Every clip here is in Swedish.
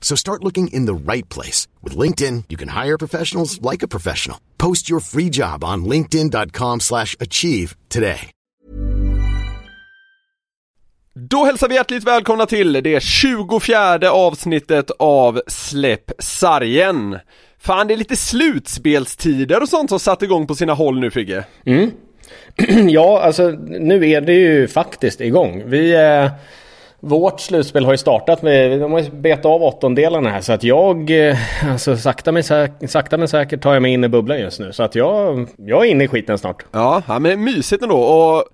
So start looking in the right place. With LinkedIn, you can hire professionals like a professional. Post your free job on linkedin.com slash achieve today. Då hälsar vi hjärtligt välkomna till det 24 avsnittet av Släpp sargen. Fan, det är lite slutspelstider och sånt som satt igång på sina håll nu Figge. Mm. ja, alltså nu är det ju faktiskt igång. Vi... Eh... Vårt slutspel har ju startat med, de har ju betat av åttondelarna här så att jag, eh, alltså sakta men, säkert, sakta men säkert tar jag mig in i bubblan just nu. Så att jag, jag är inne i skiten snart. Ja, ja men mysigt ändå och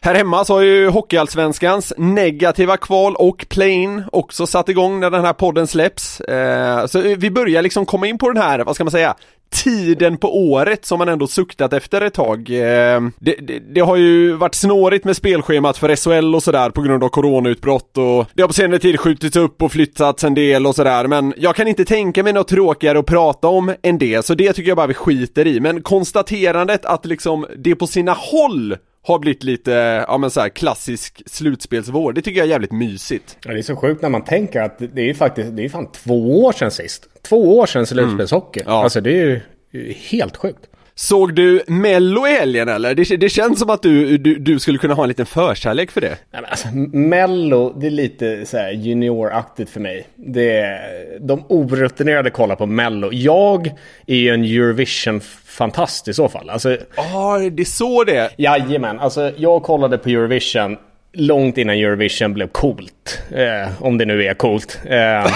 här hemma så har ju Hockeyallsvenskans negativa kval och play-in också satt igång när den här podden släpps. Eh, så vi börjar liksom komma in på den här, vad ska man säga, tiden på året som man ändå suktat efter ett tag. Ehm, det, det, det, har ju varit snårigt med spelschemat för SHL och sådär på grund av coronautbrott och det har på senare tid skjutits upp och flyttats en del och sådär men jag kan inte tänka mig något tråkigare att prata om än det så det tycker jag bara vi skiter i men konstaterandet att liksom det på sina håll har blivit lite, ja men så här, klassisk slutspelsvår. Det tycker jag är jävligt mysigt. Ja, det är så sjukt när man tänker att det är ju faktiskt, det är fan två år sedan sist. Två år sedan slutspelshockey. Mm. Ja. Alltså det är ju helt sjukt. Såg du Mello i helgen eller? Det, det känns som att du, du, du, skulle kunna ha en liten förkärlek för det. Nej, men alltså, Mello, det är lite så här junioraktigt för mig. Det är, de orutinerade kollar på Mello. Jag är ju en Eurovision-fantast i så fall. Alltså, ja, oh, det är så det Jajamän, alltså jag kollade på Eurovision långt innan Eurovision blev coolt. Eh, om det nu är coolt. Eh.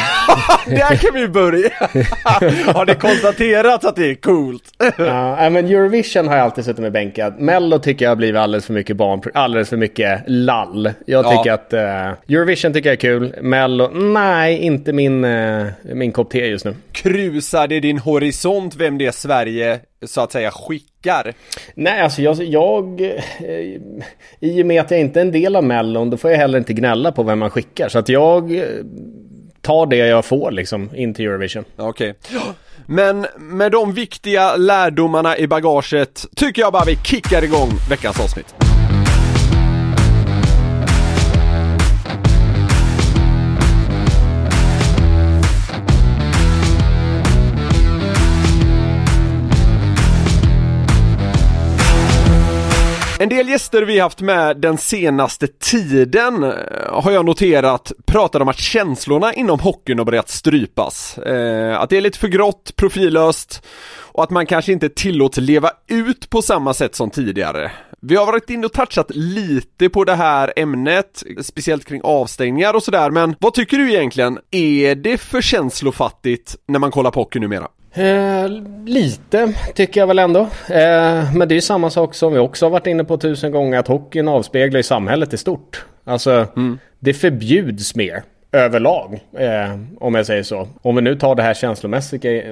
Där kan vi börja! har det konstaterats att det är coolt? ja, men Eurovision har jag alltid suttit med bänkad. Mello tycker jag har blivit alldeles för mycket barn, alldeles för mycket lall. Jag tycker ja. att eh, Eurovision tycker jag är kul. Mello, nej, inte min, eh, min kopp te just nu. Krusar det din horisont vem det är Sverige så att säga skickar? Nej, alltså jag, jag eh, i och med att jag inte är en del av Mellon, då får jag heller inte gnälla på vem man skickar. Så att jag eh, tar det jag får liksom in till Eurovision. Okej. Okay. Men med de viktiga lärdomarna i bagaget tycker jag bara vi kickar igång veckans avsnitt. En del gäster vi haft med den senaste tiden eh, har jag noterat pratar om att känslorna inom hockeyn har börjat strypas. Eh, att det är lite för grått, profillöst och att man kanske inte tillåts leva ut på samma sätt som tidigare. Vi har varit inne och touchat lite på det här ämnet, speciellt kring avstängningar och sådär, men vad tycker du egentligen? Är det för känslofattigt när man kollar på hockey numera? Eh, lite tycker jag väl ändå. Eh, men det är ju samma sak som vi också har varit inne på tusen gånger att hockeyn avspeglar i samhället i stort. Alltså mm. det förbjuds mer överlag. Eh, om jag säger så. Om vi nu tar det här känslomässiga,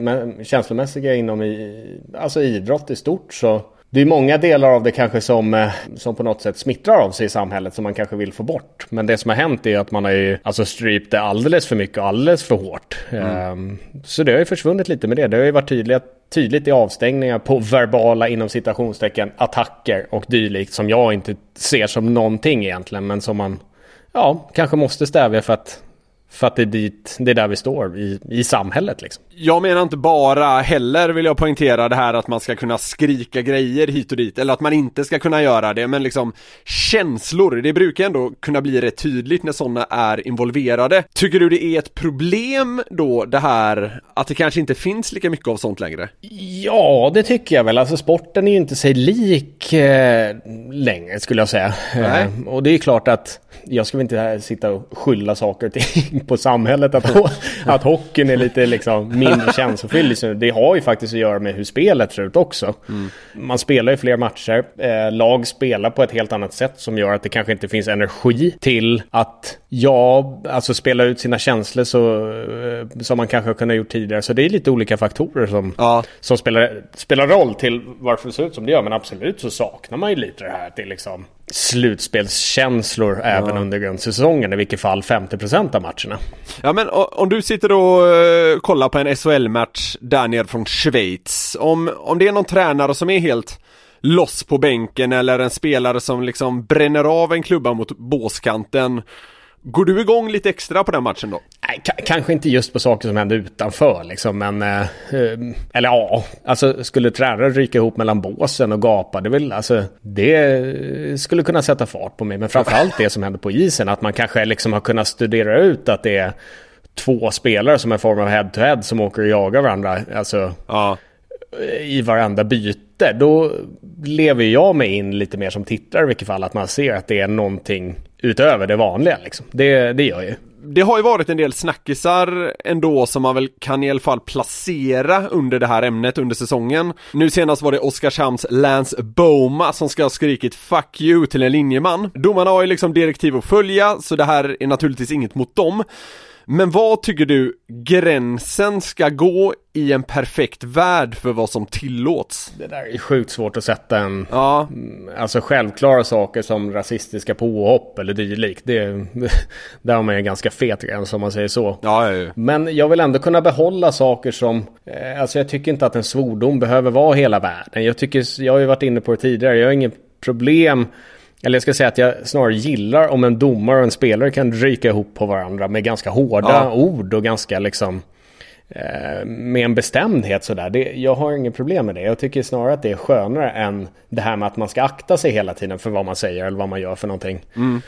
känslomässiga inom i, alltså idrott i stort så det är många delar av det kanske som, eh, som på något sätt smittrar av sig i samhället som man kanske vill få bort. Men det som har hänt är att man har ju alltså strypt det alldeles för mycket och alldeles för hårt. Mm. Um, så det har ju försvunnit lite med det. Det har ju varit tydligt, tydligt i avstängningar på verbala inom citationstecken attacker och dylikt som jag inte ser som någonting egentligen men som man ja, kanske måste stävja för att För att det är dit, det är där vi står i, i samhället liksom. Jag menar inte bara heller vill jag poängtera det här att man ska kunna skrika grejer hit och dit eller att man inte ska kunna göra det men liksom känslor, det brukar ändå kunna bli rätt tydligt när sådana är involverade. Tycker du det är ett problem då det här att det kanske inte finns lika mycket av sånt längre? Ja, det tycker jag väl. Alltså sporten är ju inte sig lik eh, längre skulle jag säga. Eh, och det är klart att jag ska väl inte sitta och skylla saker och ting på samhället. Att, att hockeyn är lite liksom mindre känslofylld. Det har ju faktiskt att göra med hur spelet ser ut också. Mm. Man spelar ju fler matcher. Eh, lag spelar på ett helt annat sätt som gör att det kanske inte finns energi till att ja, alltså spela ut sina känslor så, eh, som man kanske har kunnat gjort tidigare. Så det är lite olika faktorer som, ja. som spelar, spelar roll till varför det ser ut som det gör. Men absolut så saknar man ju lite det här till liksom slutspelskänslor även under grundsäsongen. I vilket fall 50% av matcherna. Ja men om du sitter och uh, kollar på en SHL-match där nere från Schweiz. Om, om det är någon tränare som är helt loss på bänken eller en spelare som liksom bränner av en klubba mot båskanten Går du igång lite extra på den matchen då? Nej, kanske inte just på saker som händer utanför liksom, men... Eh, eh, eller ja, alltså skulle tränaren ryka ihop mellan båsen och gapa, det vill alltså... Det skulle kunna sätta fart på mig, men framförallt det som händer på isen, att man kanske liksom har kunnat studera ut att det är två spelare som är form av head-to-head som åker och jagar varandra, alltså... Ja. I varenda byte, då lever jag mig in lite mer som tittare i vilket fall, att man ser att det är någonting utöver det vanliga liksom. Det, det gör ju. Det har ju varit en del snackisar ändå som man väl kan i alla fall placera under det här ämnet under säsongen. Nu senast var det Oskarshamns Lance Boma som ska ha skrikit 'fuck you' till en linjeman. Domarna har ju liksom direktiv att följa, så det här är naturligtvis inget mot dem. Men vad tycker du gränsen ska gå i en perfekt värld för vad som tillåts? Det där är sjukt svårt att sätta en... Ja. Alltså självklara saker som rasistiska påhopp eller dylikt. Det, där har man en ganska fet gräns om man säger så. Ja, ja, ja. Men jag vill ändå kunna behålla saker som... Eh, alltså jag tycker inte att en svordom behöver vara hela världen. Jag tycker, jag har ju varit inne på det tidigare, jag har inget problem eller jag ska säga att jag snarare gillar om en domare och en spelare kan ryka ihop på varandra med ganska hårda ja. ord och ganska liksom eh, med en bestämdhet sådär. Det, jag har inget problem med det. Jag tycker snarare att det är skönare än det här med att man ska akta sig hela tiden för vad man säger eller vad man gör för någonting. Mm.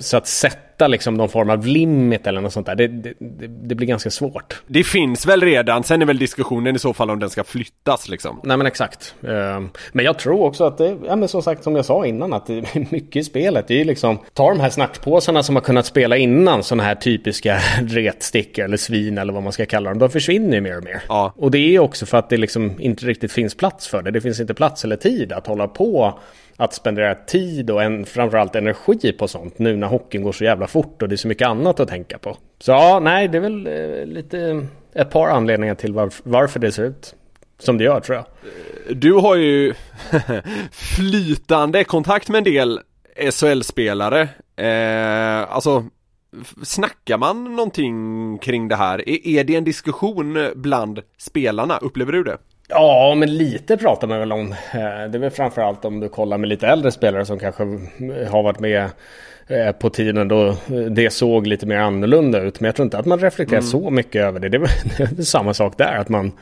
Så att sätta liksom någon form av limit eller något sånt där, det, det, det, blir ganska svårt. Det finns väl redan, sen är väl diskussionen i så fall om den ska flyttas liksom. Nej men exakt. Ehm, men jag tror också att det, ja men som sagt som jag sa innan, att det är mycket i spelet. Det är liksom, ta de här snackpåsarna som har kunnat spela innan, sådana här typiska retstickor eller svin eller vad man ska kalla dem. De försvinner ju mer och mer. Ja. Och det är också för att det liksom inte riktigt finns plats för det. Det finns inte plats eller tid att hålla på att spendera tid och en, framförallt energi på sånt nu när hockeyn går så jävla fort och det är så mycket annat att tänka på. Så ja, nej, det är väl eh, lite ett par anledningar till varf varför det ser ut som det gör tror jag. Eh, du har ju flytande kontakt med en del SHL-spelare. Eh, alltså Snackar man någonting kring det här? Är, är det en diskussion bland spelarna? Upplever du det? Ja, men lite pratar man väl om. Eh, det är väl framförallt om du kollar med lite äldre spelare som kanske har varit med eh, på tiden då det såg lite mer annorlunda ut. Men jag tror inte att man reflekterar mm. så mycket över det. Det är väl samma sak där. Att man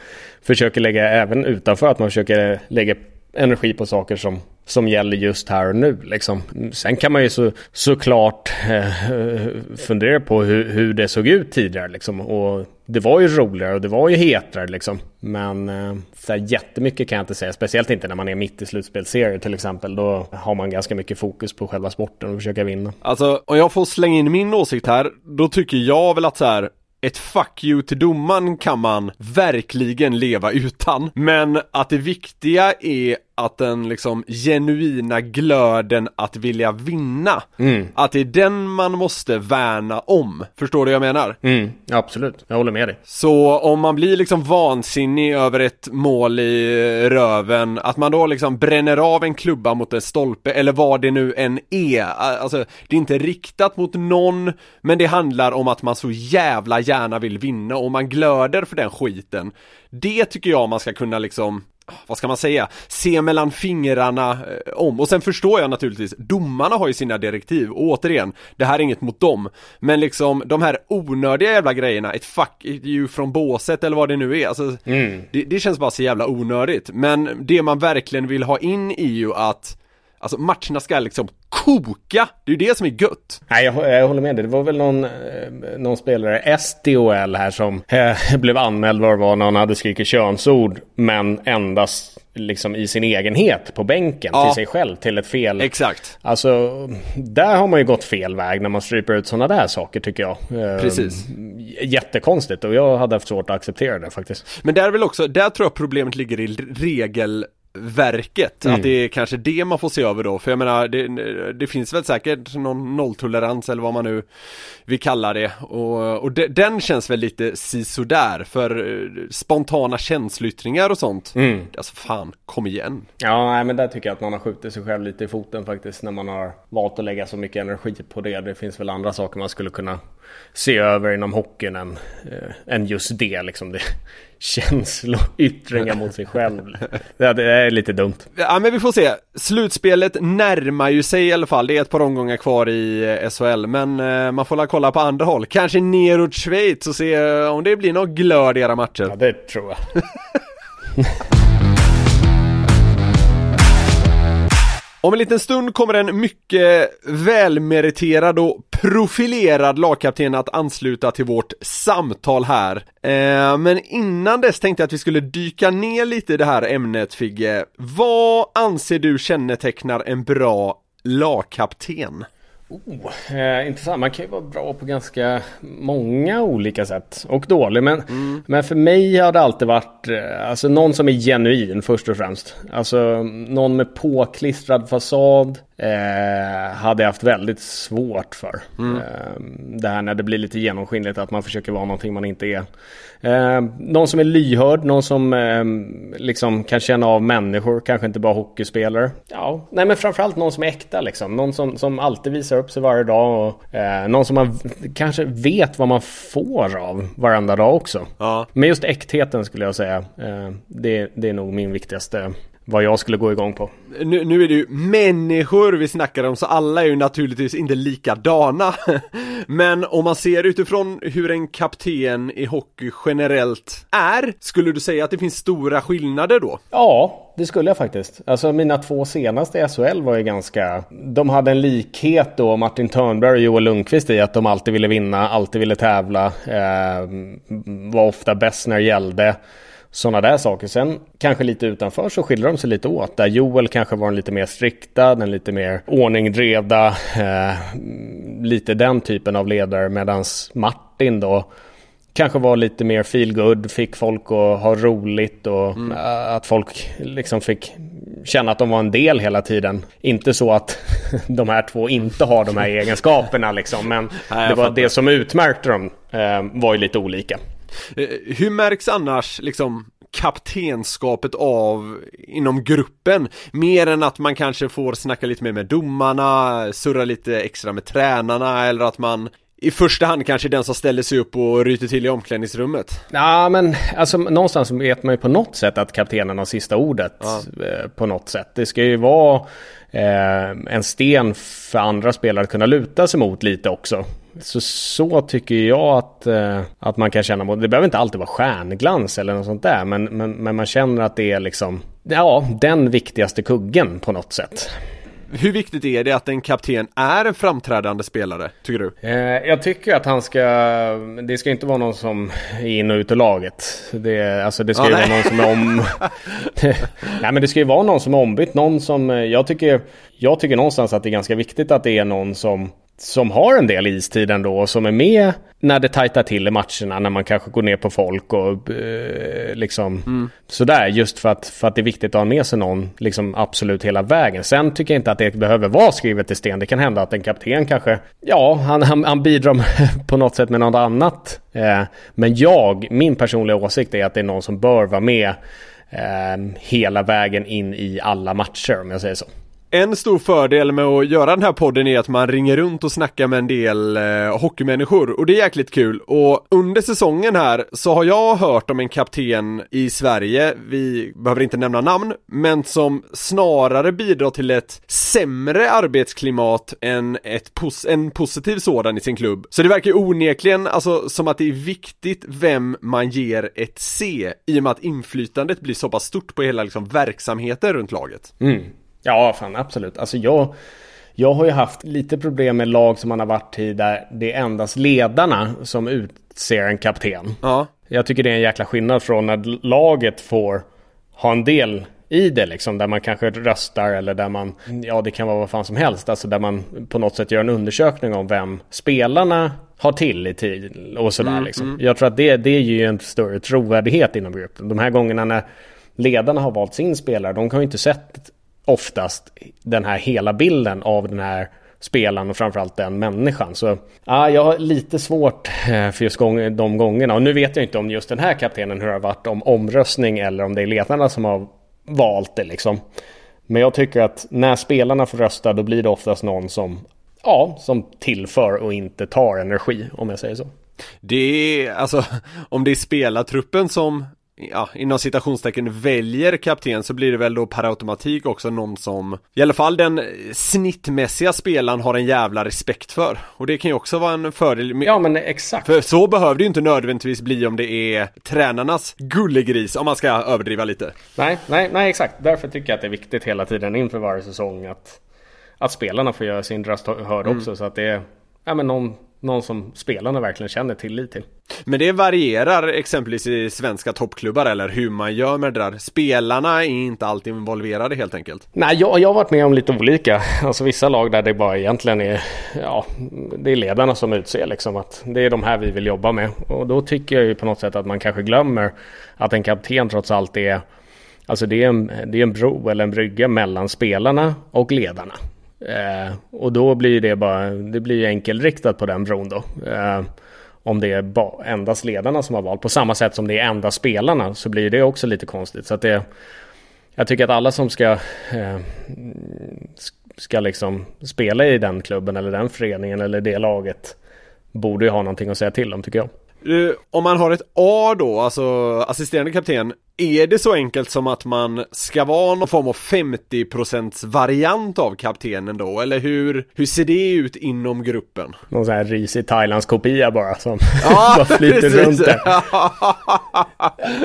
försöker lägga, även utanför, att man försöker lägga energi på saker som, som gäller just här och nu. Liksom. Sen kan man ju så, såklart eh, fundera på hur, hur det såg ut tidigare. Liksom. Och det var ju roligare och det var ju hetare. Liksom. Men eh, så här, jättemycket kan jag inte säga. Speciellt inte när man är mitt i slutspelsserier till exempel. Då har man ganska mycket fokus på själva sporten och försöka vinna. Alltså, om jag får slänga in min åsikt här. Då tycker jag väl att så här ett fuck you till domaren kan man verkligen leva utan. Men att det viktiga är att den liksom genuina glöden att vilja vinna, mm. att det är den man måste värna om. Förstår du vad jag menar? Mm, absolut, jag håller med dig. Så om man blir liksom vansinnig över ett mål i röven, att man då liksom bränner av en klubba mot en stolpe eller vad det nu än är. Alltså, det är inte riktat mot någon, men det handlar om att man så jävla gärna vill vinna och man glöder för den skiten. Det tycker jag man ska kunna liksom vad ska man säga, se mellan fingrarna eh, om. Och sen förstår jag naturligtvis, domarna har ju sina direktiv, och återigen, det här är inget mot dem. Men liksom de här onödiga jävla grejerna, ett fuck you från båset eller vad det nu är, alltså, mm. det, det känns bara så jävla onödigt. Men det man verkligen vill ha in är ju att Alltså matcherna ska liksom koka! Det är ju det som är gött! Nej, jag, jag håller med dig. Det var väl någon, eh, någon spelare, SDOL här, som eh, blev anmäld var det var när han hade skrikit könsord, men endast liksom i sin egenhet på bänken ja. till sig själv till ett fel. Exakt. Alltså, där har man ju gått fel väg när man stryper ut sådana där saker tycker jag. Eh, Precis. Jättekonstigt och jag hade haft svårt att acceptera det faktiskt. Men där är väl också, där tror jag problemet ligger i regel verket, mm. att det är kanske det man får se över då, för jag menar det, det finns väl säkert någon nolltolerans eller vad man nu vill kalla det och, och de, den känns väl lite sisådär för eh, spontana känsloyttringar och sånt. Mm. Alltså fan, kom igen. Ja, nej men där tycker jag att man har skjutit sig själv lite i foten faktiskt när man har valt att lägga så mycket energi på det. Det finns väl andra saker man skulle kunna se över inom hockeyn än, äh, än just det liksom. Det, känsloyttringar mot sig själv. Det är lite dumt. Ja men vi får se. Slutspelet närmar ju sig i alla fall. Det är ett par omgångar kvar i eh, SHL. Men eh, man får la kolla på andra håll. Kanske neråt Schweiz och se eh, om det blir något glöd i era matcher. Ja det tror jag. Om en liten stund kommer en mycket välmeriterad och profilerad lagkapten att ansluta till vårt samtal här. Eh, men innan dess tänkte jag att vi skulle dyka ner lite i det här ämnet Figge. Vad anser du kännetecknar en bra lagkapten? Oh, eh, intressant. Man kan ju vara bra på ganska många olika sätt. Och dålig. Men, mm. men för mig har det alltid varit eh, alltså, någon som är genuin först och främst. Alltså någon med påklistrad fasad. Eh, hade jag haft väldigt svårt för. Mm. Eh, det här när det blir lite genomskinligt att man försöker vara någonting man inte är. Eh, någon som är lyhörd, någon som eh, liksom kan känna av människor, kanske inte bara hockeyspelare. Ja, nej men framförallt någon som är äkta liksom. Någon som, som alltid visar upp sig varje dag och eh, någon som man kanske vet vad man får av varenda dag också. Ja. Men just äktheten skulle jag säga, eh, det, det är nog min viktigaste vad jag skulle gå igång på. Nu, nu är det ju människor vi snackar om så alla är ju naturligtvis inte likadana. Men om man ser utifrån hur en kapten i hockey generellt är, skulle du säga att det finns stora skillnader då? Ja, det skulle jag faktiskt. Alltså mina två senaste i SHL var ju ganska... De hade en likhet då, Martin Törnberg och Joel Lundqvist i att de alltid ville vinna, alltid ville tävla, eh, var ofta bäst när det gällde sådana där saker. Sen kanske lite utanför så skiljer de sig lite åt. Där Joel kanske var den lite mer strikta, den lite mer ordningdrevda, eh, lite den typen av ledare. Medan Martin då kanske var lite mer feel good, fick folk att ha roligt och mm. att folk liksom fick känna att de var en del hela tiden. Inte så att de här två inte har de här egenskaperna liksom. Men Nej, det var det som utmärkte dem eh, var ju lite olika. Eh, hur märks annars liksom kaptenskapet av inom gruppen mer än att man kanske får snacka lite mer med domarna, surra lite extra med tränarna eller att man i första hand kanske den som ställer sig upp och ryter till i omklädningsrummet. Ja men alltså någonstans vet man ju på något sätt att kaptenen har sista ordet ja. Eh, på något sätt. Det ska ju vara eh, en sten för andra spelare att kunna luta sig mot lite också. Så, så tycker jag att, eh, att man kan känna, det behöver inte alltid vara stjärnglans eller något sånt där, men, men, men man känner att det är liksom, ja, den viktigaste kuggen på något sätt. Hur viktigt är det att en kapten är en framträdande spelare, tycker du? Eh, jag tycker att han ska, det ska inte vara någon som är in och ut ur laget. Det, alltså det ska ja, ju nej. vara någon som är om... nej men det ska ju vara någon som är ombytt, någon som, eh, jag tycker, jag tycker någonstans att det är ganska viktigt att det är någon som som har en del istid ändå och som är med när det tajtar till i matcherna när man kanske går ner på folk och eh, liksom mm. sådär just för att, för att det är viktigt att ha med sig någon liksom absolut hela vägen. Sen tycker jag inte att det behöver vara skrivet i sten. Det kan hända att en kapten kanske, ja, han, han, han bidrar på något sätt med något annat. Eh, men jag, min personliga åsikt är att det är någon som bör vara med eh, hela vägen in i alla matcher om jag säger så. En stor fördel med att göra den här podden är att man ringer runt och snackar med en del eh, hockeymänniskor och det är jäkligt kul och under säsongen här så har jag hört om en kapten i Sverige, vi behöver inte nämna namn, men som snarare bidrar till ett sämre arbetsklimat än ett pos en positiv sådan i sin klubb. Så det verkar ju onekligen alltså som att det är viktigt vem man ger ett C i och med att inflytandet blir så pass stort på hela liksom verksamheten runt laget. Mm. Ja, fan absolut. Alltså jag, jag har ju haft lite problem med lag som man har varit i där det är endast ledarna som utser en kapten. Ja. Jag tycker det är en jäkla skillnad från när laget får ha en del i det liksom. Där man kanske röstar eller där man, ja det kan vara vad fan som helst. Alltså där man på något sätt gör en undersökning om vem spelarna har till och sådär mm, liksom. Mm. Jag tror att det, det ger ju en större trovärdighet inom gruppen. De här gångerna när ledarna har valt sin spelare, de kan ju inte sett oftast den här hela bilden av den här spelaren och framförallt den människan. Så ja, jag har lite svårt eh, för just gång, de gångerna. Och nu vet jag inte om just den här kaptenen hur det har varit om omröstning eller om det är ledarna som har valt det liksom. Men jag tycker att när spelarna får rösta då blir det oftast någon som ja, som tillför och inte tar energi om jag säger så. Det är alltså om det är spelartruppen som ja, inom citationstecken väljer kapten så blir det väl då per automatik också någon som i alla fall den snittmässiga spelaren har en jävla respekt för. Och det kan ju också vara en fördel. Ja men exakt. För så behöver det ju inte nödvändigtvis bli om det är tränarnas gullegris om man ska överdriva lite. Nej, nej, nej exakt. Därför tycker jag att det är viktigt hela tiden inför varje säsong att, att spelarna får göra sin röst hörd också mm. så att det är ja, men någon någon som spelarna verkligen känner tillit till. Men det varierar exempelvis i svenska toppklubbar eller hur man gör med det där. Spelarna är inte alltid involverade helt enkelt. Nej, jag, jag har varit med om lite olika. Alltså vissa lag där det bara egentligen är, ja, det är ledarna som utser liksom att det är de här vi vill jobba med. Och då tycker jag ju på något sätt att man kanske glömmer att en kapten trots allt är Alltså det är, en, det är en bro eller en brygga mellan spelarna och ledarna. Eh, och då blir det bara, det blir enkelriktat på den bron då. Eh, om det är endast ledarna som har valt. På samma sätt som det är endast spelarna så blir det också lite konstigt. Så att det, jag tycker att alla som ska, eh, ska liksom spela i den klubben eller den föreningen eller det laget borde ju ha någonting att säga till om tycker jag. Om man har ett A då, alltså assisterande kapten, är det så enkelt som att man ska vara någon form av 50% variant av kaptenen då? Eller hur, hur ser det ut inom gruppen? Någon sån här risig Thailands kopia bara som ja, bara flyter precis. runt där.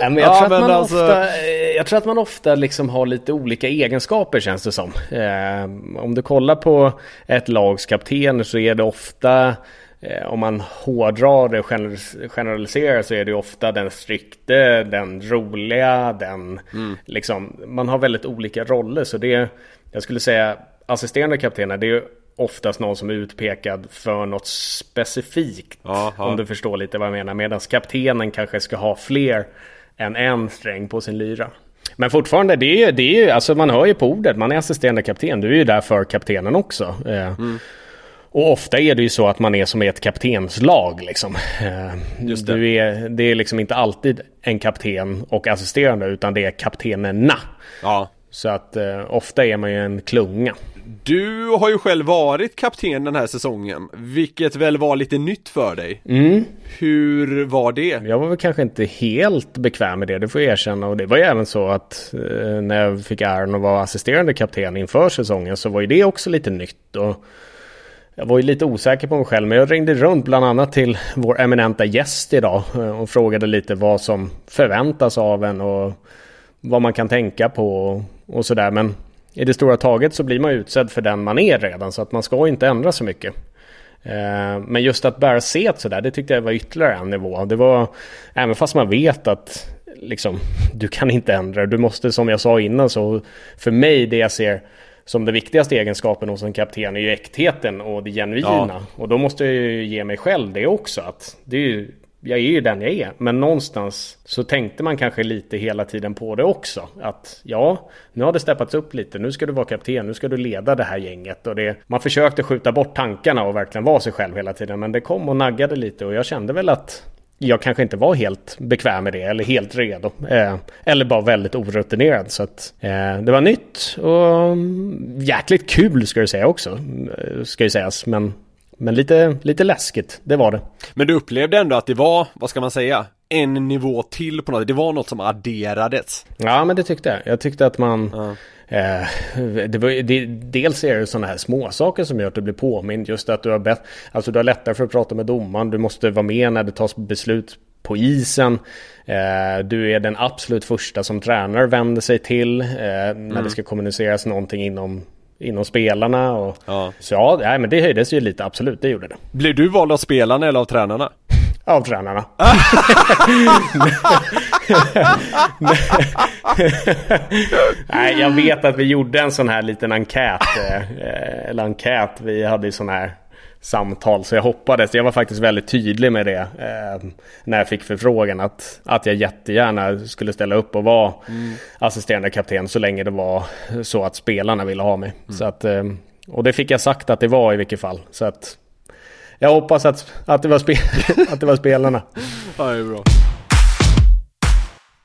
ja, men jag, ja, tror att man alltså... ofta, jag tror att man ofta liksom har lite olika egenskaper känns det som. Eh, om du kollar på ett lags kapten så är det ofta eh, om man hårdrar det och generaliserar så är det ofta den strikte, den roliga, den mm. liksom, man har väldigt olika roller så det, jag skulle säga assisterande kaptener, det är oftast någon som är utpekad för något specifikt. Aha. Om du förstår lite vad jag menar. Medan kaptenen kanske ska ha fler än en sträng på sin lyra. Men fortfarande, det är, det är alltså man hör ju på ordet, man är assisterande kapten. Du är ju där för kaptenen också. Eh, mm. Och ofta är det ju så att man är som i ett kaptenslag liksom. Eh, Just det. Du är, det är liksom inte alltid en kapten och assisterande utan det är kaptenerna. Ja. Så att eh, ofta är man ju en klunga. Du har ju själv varit kapten den här säsongen, vilket väl var lite nytt för dig? Mm. Hur var det? Jag var väl kanske inte helt bekväm med det, det får jag erkänna. Och det var ju även så att eh, när jag fick äran att vara assisterande kapten inför säsongen så var ju det också lite nytt. Och jag var ju lite osäker på mig själv men jag ringde runt bland annat till vår eminenta gäst idag eh, och frågade lite vad som förväntas av en och vad man kan tänka på och sådär. Men i det stora taget så blir man utsedd för den man är redan så att man ska inte ändra så mycket. Eh, men just att bära set sådär, det tyckte jag var ytterligare en nivå. Det var, även fast man vet att liksom, du kan inte ändra, du måste som jag sa innan så för mig det jag ser som den viktigaste egenskapen hos en kapten är ju äktheten och det genuina. Ja. Och då måste jag ju ge mig själv det också. Att det är ju, jag är ju den jag är. Men någonstans så tänkte man kanske lite hela tiden på det också. Att ja, nu har det steppats upp lite. Nu ska du vara kapten. Nu ska du leda det här gänget. Och det, man försökte skjuta bort tankarna och verkligen vara sig själv hela tiden. Men det kom och naggade lite och jag kände väl att jag kanske inte var helt bekväm med det eller helt redo. Eh, eller bara väldigt orutinerad. Så att eh, det var nytt och mm, jäkligt kul ska jag säga också. Eh, ska ju sägas. Men, men lite, lite läskigt, det var det. Men du upplevde ändå att det var, vad ska man säga, en nivå till på något, det var något som adderades. Ja men det tyckte jag. Jag tyckte att man... Eh, det var, det, dels är det sådana här små saker som gör att du blir påmind. Just att du har, bett, alltså du har lättare för att prata med domaren. Du måste vara med när det tas beslut på isen. Eh, du är den absolut första som tränare vänder sig till eh, när det ska kommuniceras någonting inom, inom spelarna. Och, Ja. Så ja, nej, men det höjdes ju lite, absolut, det gjorde det. Blev du vald av spelarna eller av tränarna? Av tränarna. Nej, jag vet att vi gjorde en sån här liten enkät. eh, Eller enkät. Vi hade ju sån här samtal. Så jag hoppades. Jag var faktiskt väldigt tydlig med det. Eh, när jag fick förfrågan. Att, att jag jättegärna skulle ställa upp och vara assisterande kapten. Så länge det var så att spelarna ville ha mig. Så att, eh, och det fick jag sagt att det var i vilket fall. Så att jag hoppas att, att, det, var spe, att det var spelarna. Ja, det är bra.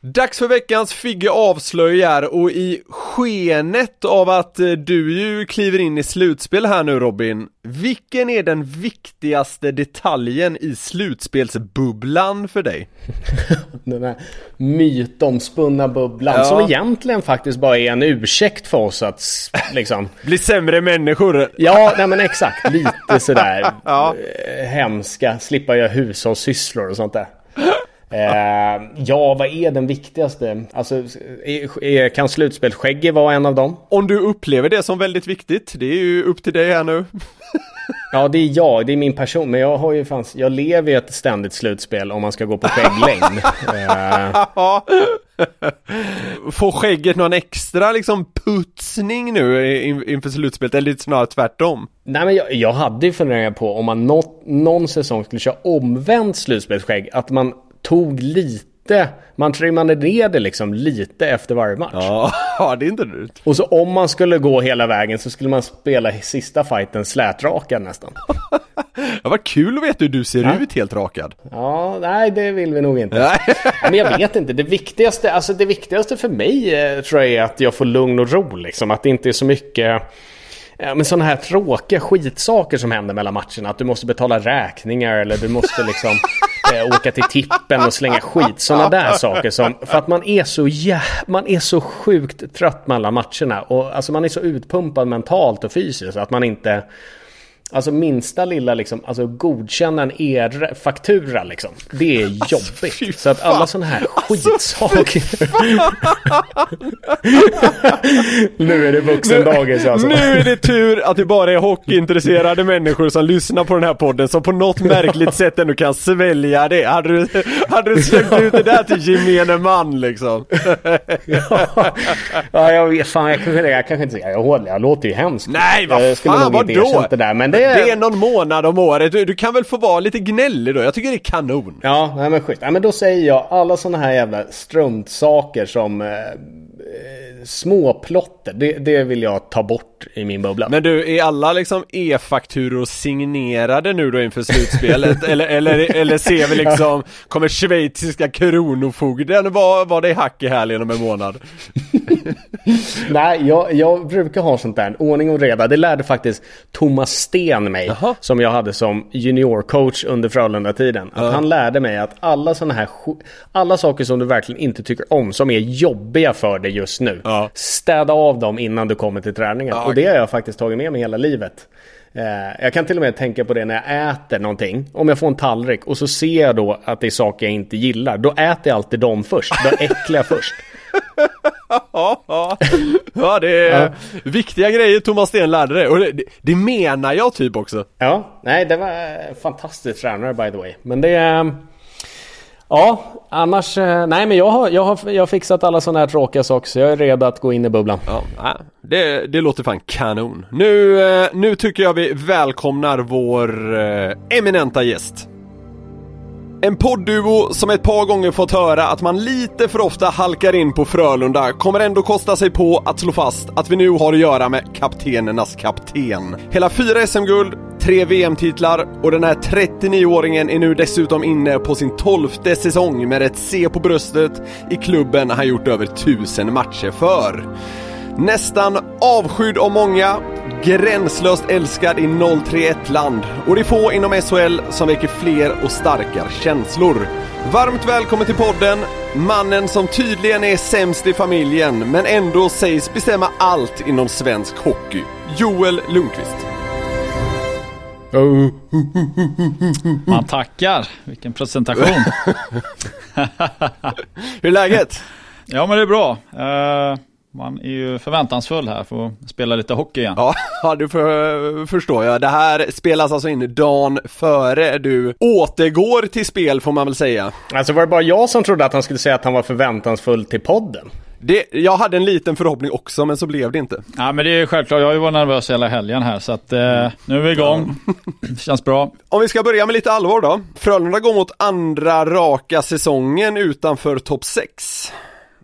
Dags för veckans Figge avslöjar och i skenet av att eh, du ju kliver in i slutspel här nu Robin, vilken är den viktigaste detaljen i slutspelsbubblan för dig? Den här mytomspunna bubblan Ja. som egentligen faktiskt bara är en ursäkt för oss att liksom... Bli sämre människor? Ja, nej men exakt. Lite sådär Ja. eh, hemska, slippa göra hushållssysslor och sånt där. Eh, ja, vad är den viktigaste? Alltså, kan slutspelsskägget vara en av dem? Om du upplever det som väldigt viktigt, det är ju upp till dig här nu. Ja, det är jag, det är min person. Men jag har ju fanns, jag lever i ett ständigt slutspel om man ska gå på skägglängd. eh. Får skägget någon extra liksom putsning nu in- inför slutspelet eller lite snarare tvärtom? Nej men jag, jag hade ju funderingar på om man nå, någon säsong skulle köra omvänt slutspelsskägg. Att man tog lite, man trimmade ner det liksom lite efter varje match. Ja, det är inte dumt. Och så om man skulle gå hela vägen så skulle man spela sista fighten slätrakad nästan. Ja, vad kul att veta hur du ser Ja. ut helt rakad. Ja, nej det vill vi nog inte. Nej. Men jag vet inte, det viktigaste, alltså det viktigaste för mig eh, tror jag är att jag får lugn och ro liksom. Att det inte är så mycket men sådana här tråkiga skitsaker som händer mellan matcherna. Att du måste betala räkningar eller du måste liksom eh, åka till tippen och slänga skit. Sådana där saker som... För att man är så jä... Man är så sjukt trött mellan matcherna. Och alltså man är så utpumpad mentalt och fysiskt att man inte... Alltså minsta lilla liksom, alltså godkänna en er-faktura liksom. Det är Alltså, jobbigt. Så att alla fan. Alltså, sådana här skitsaker. nu är det vuxendagis alltså. Nu är det tur att det bara är hockeyintresserade människor som lyssnar på den här podden som på något märkligt sätt ändå kan svälja det. Hade du, hade du släppt ut det där till gemene man liksom? ja, jag vet fan, jag kanske, jag kanske inte säger jag jag låter ju hemskt. Nej vad jag skulle fan nog inte vadå? men det. Det är någon månad om året, du, du kan väl få vara lite gnällig då? Jag tycker det är kanon. Ja, nej men skit. Nej, men då säger jag alla sådana här jävla struntsaker som eh, eh, småplotter. Det, det vill jag ta bort i min bubbla. Men du, är alla liksom e-fakturor signerade nu då inför slutspelet? eller, eller, eller ser vi liksom, kommer schweiziska kronofogden vara var det i hack i helgen om en månad? Nej, jag, jag brukar ha sånt där. Ordning och reda. Det lärde faktiskt Thomas Sten mig. Jaha. Som jag hade som juniorcoach under Frölunda-tiden. Att han lärde mig att alla såna här Alla saker som du verkligen inte tycker om. Som är jobbiga för dig just nu. Ja. Städa av dem innan du kommer till träningen. Ja. Och det har jag faktiskt tagit med mig hela livet. Eh, jag kan till och med tänka på det när jag äter någonting. Om jag får en tallrik och så ser jag då att det är saker jag inte gillar. Då äter jag alltid dem först. Då äcklar jag först. Ja, ja. ja det är viktiga grejer Thomas Sten lärde dig och det, det, menar jag typ också. Ja, nej det var en fantastisk tränare by the way. Men det... är Ja, annars... eh, Nej men jag har, jag har, jag har fixat alla sådana här tråkiga saker så jag är redo att gå in i bubblan. Ja, det, det låter fan kanon. Nu, eh, nu tycker jag vi välkomnar vår eh, eminenta gäst. En poddduo som ett par gånger fått höra att man lite för ofta halkar in på Frölunda kommer ändå kosta sig på att slå fast att vi nu har att göra med kaptenernas kapten. Hela fyra SM-guld, tre VM-titlar och den här 39-åringen är nu dessutom inne på sin tolfte säsong med ett C på bröstet i klubben han gjort över tusen matcher för. Nästan avskydd av många, gränslöst älskad i 031-land och det är få inom SHL som väcker fler och starkare känslor. Varmt välkommen till podden, mannen som tydligen är sämst i familjen men ändå sägs bestämma allt inom svensk hockey. Joel Lundqvist. Man tackar, vilken presentation. Hur är läget? Ja men det är bra. Uh, man är ju förväntansfull här för att spela lite hockey igen. Ja, du för, förstår jag. Det här spelas alltså in dagen före du återgår till spel får man väl säga. Alltså var det bara jag som trodde att han skulle säga att han var förväntansfull till podden? Det, jag hade en liten förhoppning också men så blev det inte. Ja men det är självklart, jag har ju varit nervös hela helgen här så att eh, nu är vi igång. Känns bra. Om vi ska börja med lite allvar då. Frölunda går mot andra raka säsongen utanför topp 6.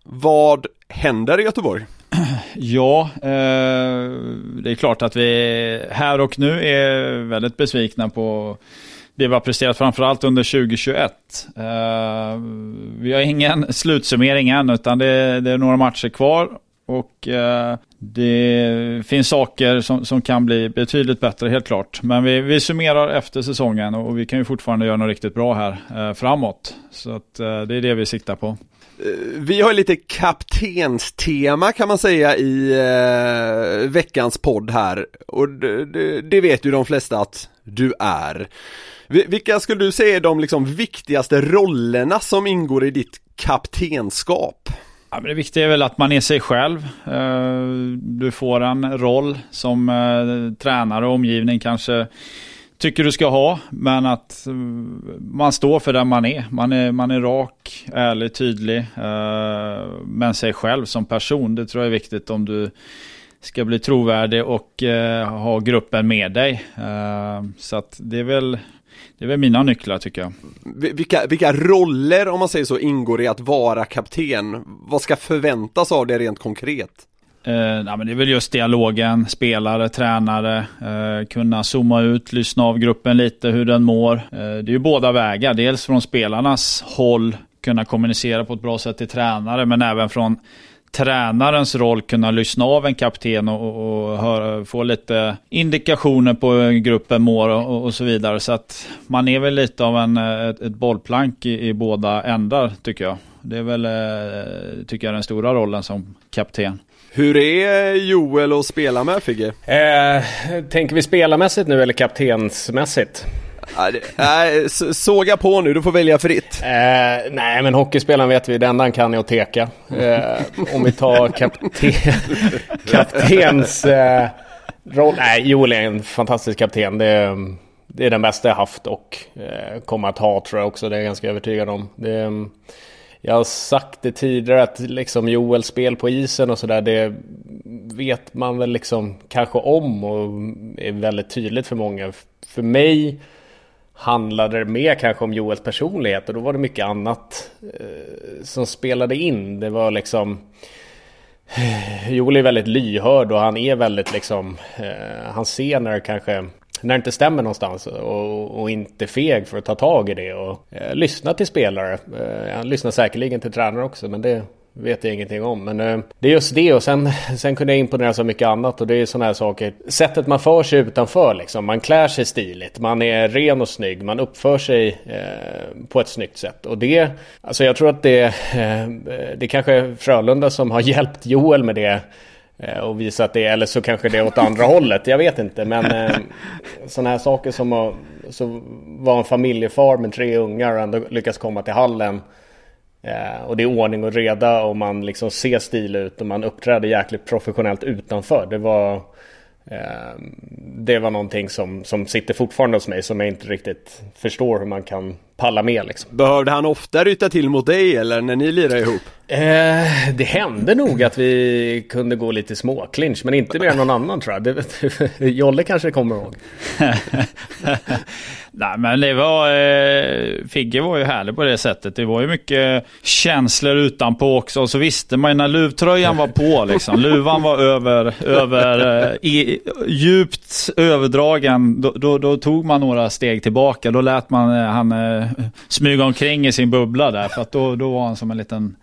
Vad händer i Göteborg? Ja, eh, det är klart att vi här och nu är väldigt besvikna på det vi har presterat framförallt under 2021. Eh, vi har ingen slutsummering än utan det, det är några matcher kvar och eh, det finns saker som, som kan bli betydligt bättre helt klart. Men vi, vi summerar efter säsongen och vi kan ju fortfarande göra något riktigt bra här eh, framåt. Så att, eh, det är det vi siktar på. Eh, vi har lite kaptenstema kan man säga i eh, veckans podd här och det, det, vet ju de flesta att du är. Vilka skulle du säga är de liksom viktigaste rollerna som ingår i ditt kaptenskap? Ja, men det viktiga är väl att man är sig själv. Eh, du får en roll som eh, tränare och omgivning kanske tycker du ska ha, men att eh, man står för den man är. Man är, man är rak, ärlig, tydlig, eh, men sig själv som person. Det tror jag är viktigt om du ska bli trovärdig och eh, ha gruppen med dig. så att det är väl det är väl mina nycklar tycker jag. Vilka, vilka roller, om man säger så, ingår i att vara kapten? Vad ska förväntas av det rent konkret? Eh, nej, men det är väl just dialogen, spelare, tränare, eh, kunna zooma ut, lyssna av gruppen lite, hur den mår. Eh, det är ju båda vägar, dels från spelarnas håll, kunna kommunicera på ett bra sätt till tränare, men även från tränarens roll kunna lyssna av en kapten och, och höra, få lite indikationer på hur gruppen mår och, och, så vidare. Så att man är väl lite av en, ett, ett bollplank i, i, båda ändar tycker jag. Det är väl, eh, tycker jag, den stora rollen som kapten. Hur är Joel att spela med Figge? Eh, tänker vi spelarmässigt nu eller kaptensmässigt? Nej, såga på nu, du får välja fritt. Eh, nej, men hockeyspelaren vet vi, den enda kan är att teka. Eh, om vi tar kapten, kaptens eh, roll. Nej, Joel är en fantastisk kapten. Det, det är den bästa jag haft och eh, kommer att ha tror jag också. Det är jag ganska övertygad om. Det, jag har sagt det tidigare att liksom Joels spel på isen och sådär det vet man väl liksom kanske om och är väldigt tydligt för många. För mig handlade det mer kanske om Joels personlighet och då var det mycket annat eh, som spelade in. Det var liksom eh, Joel är väldigt lyhörd och han är väldigt liksom eh, Han ser när det kanske när det inte stämmer någonstans och, och inte feg för att ta tag i det och eh, lyssna till spelare. Eh, han lyssnar säkerligen till tränare också men det vet jag ingenting om. Men eh, det är just det och sen, sen kunde jag imponeras av mycket annat och det är sådana här saker. Sättet man för sig utanför liksom. Man klär sig stiligt, man är ren och snygg, man uppför sig eh, på ett snyggt sätt. Och det, alltså jag tror att det, eh, det är kanske Frölunda som har hjälpt Joel med det eh, och visat det, eller så kanske det är åt andra hållet, jag vet inte. Men eh, sådana här saker som att så vara en familjefar med tre ungar och ändå lyckas komma till hallen Eh, och det är ordning och reda och man liksom ser stil ut och man uppträder jäkligt professionellt utanför. Det var, det var någonting som, som sitter fortfarande hos mig som jag inte riktigt förstår hur man kan palla med liksom. Behövde han ofta ryta till mot dig eller när ni lirade ihop? Eh, det hände nog att vi kunde gå lite småclinch, men inte mer än någon annan tror jag. Det, Jolle kanske kommer ihåg. Nej men det var... Eh, Figge var ju härlig på det sättet. Det var ju mycket känslor utanpå också. Och så visste man ju när luvtröjan var på liksom. Luvan var över, över eh, i, djupt överdragen. Då, då, då, tog man några steg tillbaka. Då lät man eh, han eh, smyga omkring i sin bubbla där. För att då, då var han som en liten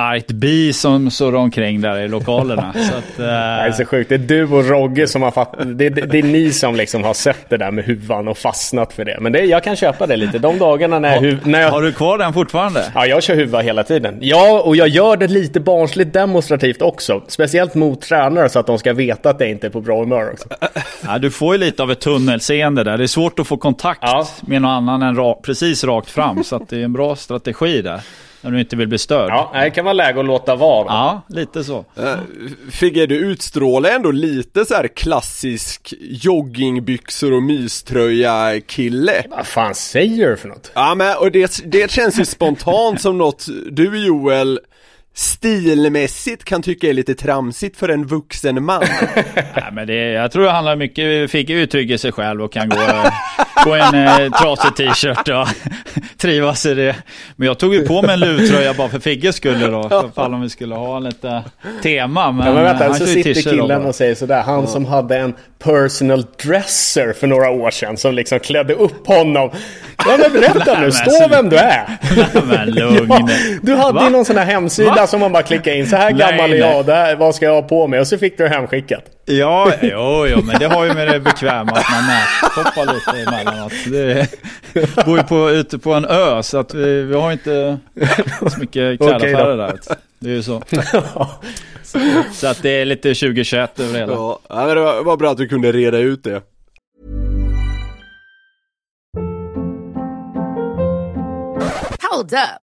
argt bi som surrar omkring där i lokalerna. så att, uh... Det är så sjukt. Det är du och Rogge som har fattat. Det, det, det, är ni som liksom har sett det där med huvan och fastnat för det. Men det, jag kan köpa det lite. De dagarna när, har, huv, när jag... Har du kvar den fortfarande? Ja, jag kör huva hela tiden. Ja, och jag gör det lite barnsligt demonstrativt också. Speciellt mot tränare så att de ska veta att det inte är på bra humör också. Ja, du får ju lite av ett tunnelseende där. Det är svårt att få kontakt ja. med någon annan än ra precis rakt fram. Så det är en bra strategi där. När du inte vill bli störd. Ja, det kan vara läge att låta vara. Ja, lite så. Uh, Figge, du utstrålar ändå lite så här klassisk joggingbyxor och myströja kille. Vad fan säger du för något? Ja, men och det, det känns ju spontant som något du Joel stilmässigt kan tycka är lite tramsigt för en vuxen man. Nej, men det, jag tror det handlar mycket, Figge uttrycker sig själv och kan gå, gå en eh, trasig t-shirt och trivas i det. Men jag tog ju på mig en luvtröja bara för Figges skull då, för fall om vi skulle ha lite tema. Men, ja, men vänta, så sitter killen och säger sådär, han ja. som hade en personal dresser för några år sedan som liksom klädde upp honom. Ja men berätta nu, stå vem du är. Nej, men lugn. Ja, du hade ju någon sån här hemsida Va? Som man bara klickade in, så här gammal är jag, där, vad ska jag ha på mig? Och så fick du det hemskickat. Ja, jo, jo, men det har ju med det bekväma att man hoppar lite emellanåt. Det bor ju på, ute på en ö så att vi, vi har inte så mycket klädaffärer där. Det är ju så. så att det är lite 2021 över hela. Ja, det var, var bra att du kunde reda ut det. Hold up.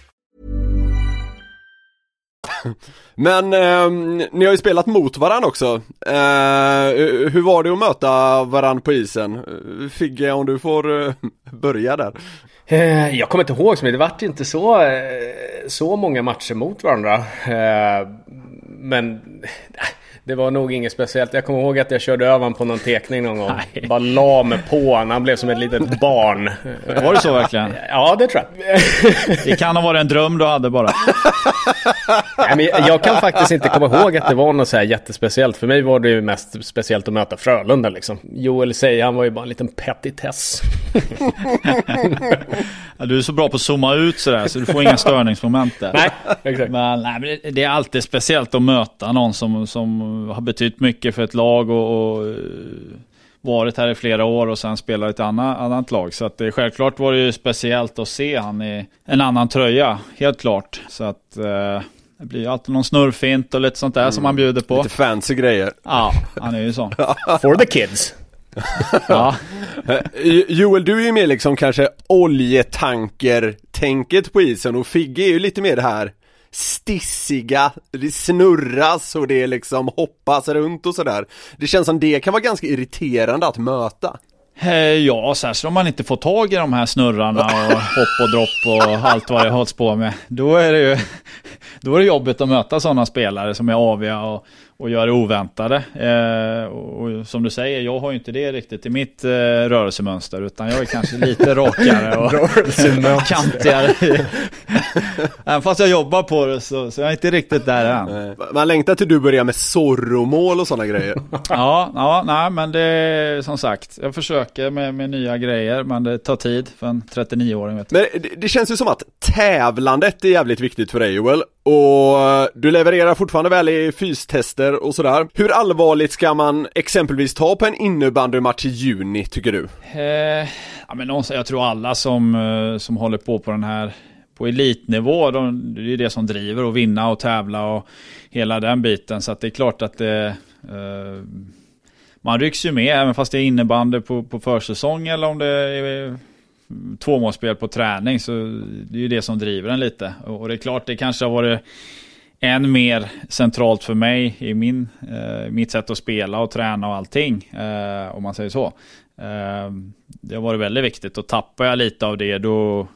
Men eh, ni har ju spelat mot varandra också. Eh, hur var det att möta varandra på isen? Figge, om du får eh, börja där. Eh, jag kommer inte ihåg, men det vart inte så, eh, så många matcher mot varandra. Eh, men det var nog inget speciellt. Jag kommer ihåg att jag körde över honom på någon tekning någon gång. Nej. Bara la mig på honom. Han blev som ett litet barn. Var det så verkligen? Ja, det tror jag. Det kan ha varit en dröm du hade bara. Nej, men jag kan faktiskt inte komma ihåg att det var något så här jättespeciellt. För mig var det ju mest speciellt att möta Frölunda liksom. Joel säger han var ju bara en liten petitess. ja, du är så bra på att zooma ut sådär så du får inga störningsmoment där. Nej, exakt. Men, nej, men det är alltid speciellt att möta någon som, som har betytt mycket för ett lag och, och eh, varit här i flera år och sen spelar ett annat, annat lag. Så att det, självklart var det ju speciellt att se han i en annan tröja, helt klart. Så att eh, det blir alltid någon snurrfint och lite sånt där mm. som han bjuder på. Lite fancy grejer. Ja, han är ju sån. For the kids. ja. Eh, Joel, du är ju mer liksom kanske oljetanker-tänket på isen och Figge är ju lite mer det här stissiga, det snurras och det liksom hoppas runt och sådär. Det känns som det kan vara ganska irriterande att möta. Eh, ja, särskilt om man inte får tag i de här snurrarna och hopp och dropp och allt vad jag hålls på med. Då är det ju då är det jobbigt att möta sådana spelare som är aviga och, och gör det oväntade. Eh, och, som du säger, jag har ju inte det riktigt i mitt eh, rörelsemönster utan jag är kanske lite rakare och kantigare Även fast jag jobbar på det så, så jag är inte riktigt där än. Man längtar till du börjar med Zorro-mål och sådana grejer. ja, ja, nej men det är som sagt, jag försöker med, med nya grejer men det tar tid för en 39-åring. Vet Men det, det känns ju som att tävlandet är jävligt viktigt för dig Joel. Och eh, du levererar fortfarande väl i fystester och sådär. Hur allvarligt ska man exempelvis ta på en innebandymatch i juni tycker du? Eh, ja, men någonstans, jag tror alla som, eh, som håller på på den här på elitnivå, de, det är det som driver att vinna och tävla och hela den biten. Så att det är klart att det, eh, man rycks ju med även fast det är innebandy på, på försäsong eller om det är tvåmålsspel på träning. Så det är ju det som driver en lite. Och, och det är klart det kanske har varit än mer centralt för mig i min, eh, mitt sätt att spela och träna och allting. Eh, om man säger så. Eh, det har varit väldigt viktigt och tappar jag lite av det då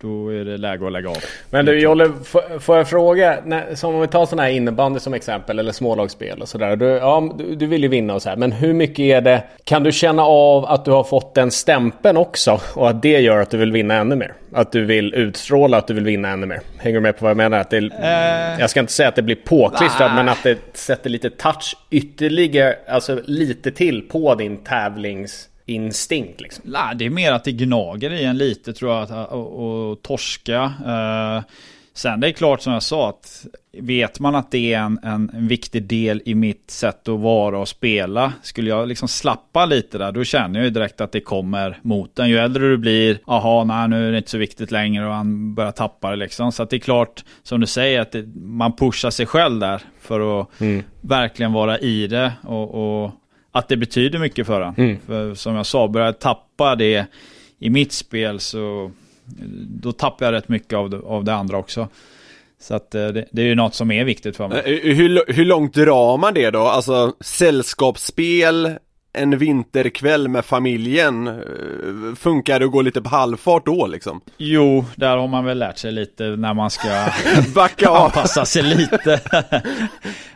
då är det läge att lägga av. Men du Jolle, får jag fråga? När, som om vi tar sådana här innebandy som exempel eller smålagsspel och sådär. Du, ja, du, du, vill ju vinna och så här. Men hur mycket är det? Kan du känna av att du har fått den stämpeln också? Och att det gör att du vill vinna ännu mer? Att du vill utstråla att du vill vinna ännu mer? Hänger du med på vad jag menar? Att det, eh, jag ska inte säga att det blir påklistrat men att det sätter lite touch ytterligare, alltså lite till på din tävlings instinkt liksom? Nej, det är mer att det gnager i en lite tror jag, att och, torska. Uh, sen det är klart som jag sa att vet man att det är en, en, en, viktig del i mitt sätt att vara och spela. Skulle jag liksom slappa lite där, då känner jag ju direkt att det kommer mot en. Ju äldre du blir, aha, nej nu är det inte så viktigt längre och han börjar tappa det liksom. Så att det är klart, som du säger, att det, man pushar sig själv där för att mm. verkligen vara i det och, och att det betyder mycket för honom. Mm. För som jag sa, börjar jag tappa det i mitt spel så då tappar jag rätt mycket av det, av det andra också. Så att eh, det, det, är ju något som är viktigt för mig. Eh, hur, hur långt drar man det då? Alltså sällskapsspel, en vinterkväll med familjen, eh, funkar det att gå lite på halvfart då liksom? Jo, där har man väl lärt sig lite när man ska Backa av. anpassa sig lite.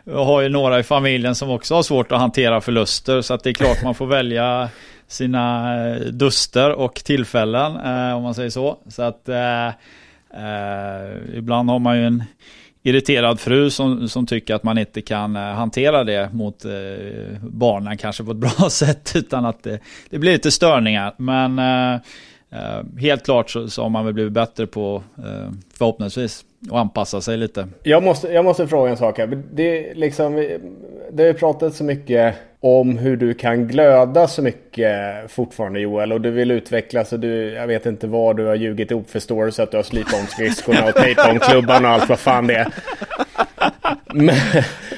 Jag har ju några i familjen som också har svårt att hantera förluster, så att det är klart man får välja sina eh, duster och tillfällen, eh, om man säger så. Så att eh, eh, ibland har man ju en irriterad fru som, som tycker att man inte kan eh, hantera det mot eh, barnen kanske på ett bra sätt utan att det, det blir lite störningar. Men eh, Eh, helt klart så, så har man väl blivit bättre på eh, förhoppningsvis och anpassa sig lite. Jag måste, jag måste fråga en sak här. Det, liksom, det har ju pratat så mycket om hur du kan glöda så mycket fortfarande Joel och du vill utvecklas och du, jag vet inte vad du har ljugit ihop för story så att du har slipat om skridskorna och tejpat om klubban och allt vad fan det är. Men,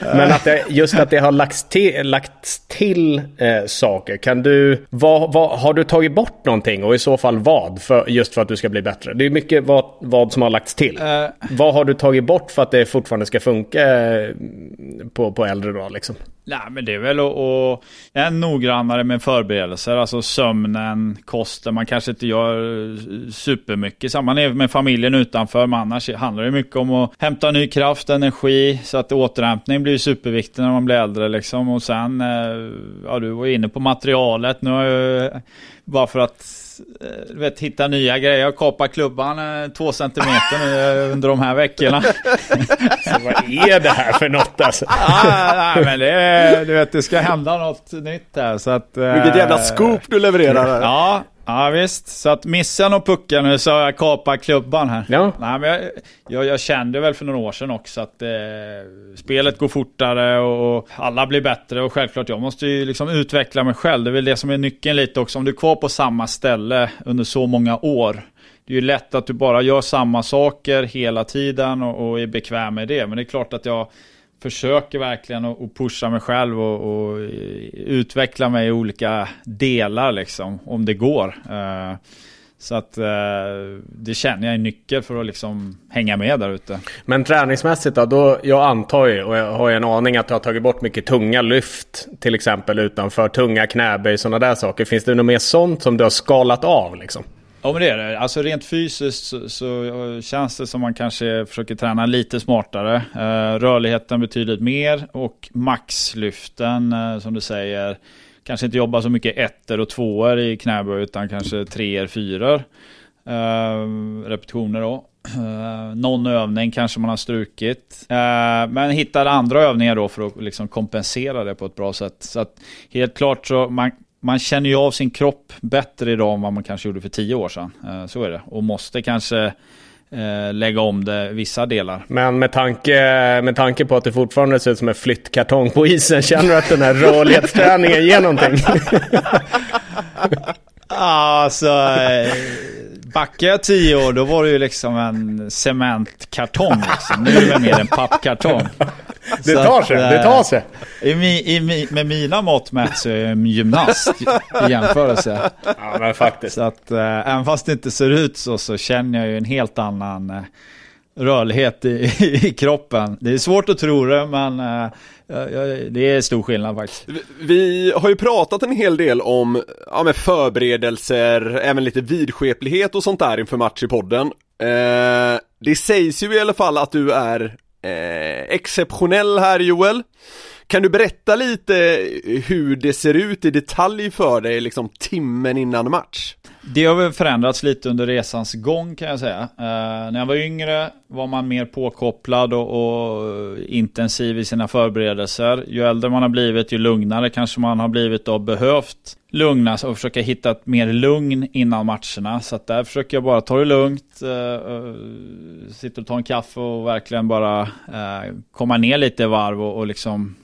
men att det, just att det har lagts till, lagts till eh, saker. Kan du, vad, vad, har du tagit bort någonting och i så fall vad? För, just för att du ska bli bättre. Det är mycket vad, vad som har lagts till. Uh, vad har du tagit bort för att det fortfarande ska funka eh, på, på äldre dagar liksom? Nej men det är väl att, att är noggrannare med förberedelser, alltså sömnen, kosten, man kanske inte gör eh, supermycket. Man är med familjen utanför, men annars handlar det mycket om att hämta ny kraft, energi, så att återhämtning blir superviktigt när man blir äldre liksom. Och sen, eh, ja du var inne på materialet, nu har jag bara för att vet, hitta nya grejer. Jag kapar klubban eh, två centimeter nu eh, under de här veckorna. Så vad är det här för något alltså? ah, nej, men det, du vet, det ska hända något nytt här. Så att, Vilket jävla scoop du levererar här. Ja, Ja visst, så att missa och pucka nu så har jag kapat klubban här. Ja. Nej, men jag, jag, jag, kände väl för några år sedan också att eh, spelet går fortare och, alla blir bättre och självklart jag måste ju liksom utveckla mig själv. Det är väl det som är nyckeln lite också. Om du är kvar på samma ställe under så många år. Det är ju lätt att du bara gör samma saker hela tiden och, och är bekväm med det. Men det är klart att jag försöker verkligen att pusha mig själv och, och, utveckla mig i olika delar liksom, om det går. Eh, så att eh, det känner jag är nyckel för att liksom hänga med där ute. Men träningsmässigt då, då? Jag antar ju och jag har ju en aning att du har tagit bort mycket tunga lyft. Till exempel utanför tunga knäböj, sådana där saker. Finns det något mer sånt som du har skalat av liksom? Ja men det är det. Alltså rent fysiskt så, så eh, känns det som man kanske försöker träna lite smartare. Eh, rörligheten betydligt mer och maxlyften eh, som du säger. Kanske inte jobba så mycket ettor och tvåor i knäböj utan kanske treor, fyror. Repetitioner då. Uh, någon övning kanske man har strukit. Uh, men hittar andra övningar då för att liksom kompensera det på ett bra sätt. Så att helt klart så man, man känner ju av sin kropp bättre idag än vad man kanske gjorde för tio år sedan. Uh, så är det. Och måste kanske lägga om det vissa delar. Men med tanke, med tanke på att det fortfarande ser ut som en flyttkartong på isen, känner du att den här rörlighetsträningen ger någonting? alltså, backar jag tio år då var det ju liksom en cementkartong. Liksom. Nu är det mer en pappkartong. Det tar sig, det tar sig. I, i, med mina mått mätt så är jag en gymnast i jämförelse. Ja men faktiskt. Så att äh, även fast det inte ser ut så så känner jag ju en helt annan äh, rörlighet i, i, kroppen. Det är svårt att tro det men äh, det är stor skillnad faktiskt. Vi har ju pratat en hel del om ja, med förberedelser, även lite vidskeplighet och sånt där inför match i podden. Eh, det sägs ju i alla fall att du är eh, exceptionell här Joel. Kan du berätta lite hur det ser ut i detalj för dig liksom timmen innan match? Det har väl förändrats lite under resans gång kan jag säga. Uh, när jag var yngre var man mer påkopplad och, och, intensiv i sina förberedelser. Ju äldre man har blivit, ju lugnare kanske man har blivit och behövt lugnas och försöka hitta ett mer lugn innan matcherna. Så att där försöker jag bara ta det lugnt, uh, sitta och ta en kaffe och verkligen bara uh, komma ner lite i varv och, och liksom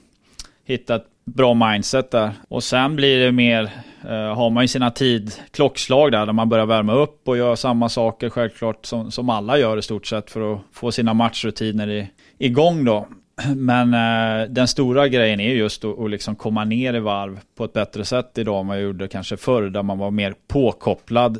hitta ett bra mindset där. Och sen blir det mer, eh, har man ju sina tid, klockslag där, där man börjar värma upp och gör samma saker självklart som, som alla gör i stort sett för att få sina matchrutiner i, igång då. Men eh, den stora grejen är just att, att liksom komma ner i varv på ett bättre sätt idag än vad jag gjorde kanske förr, där man var mer påkopplad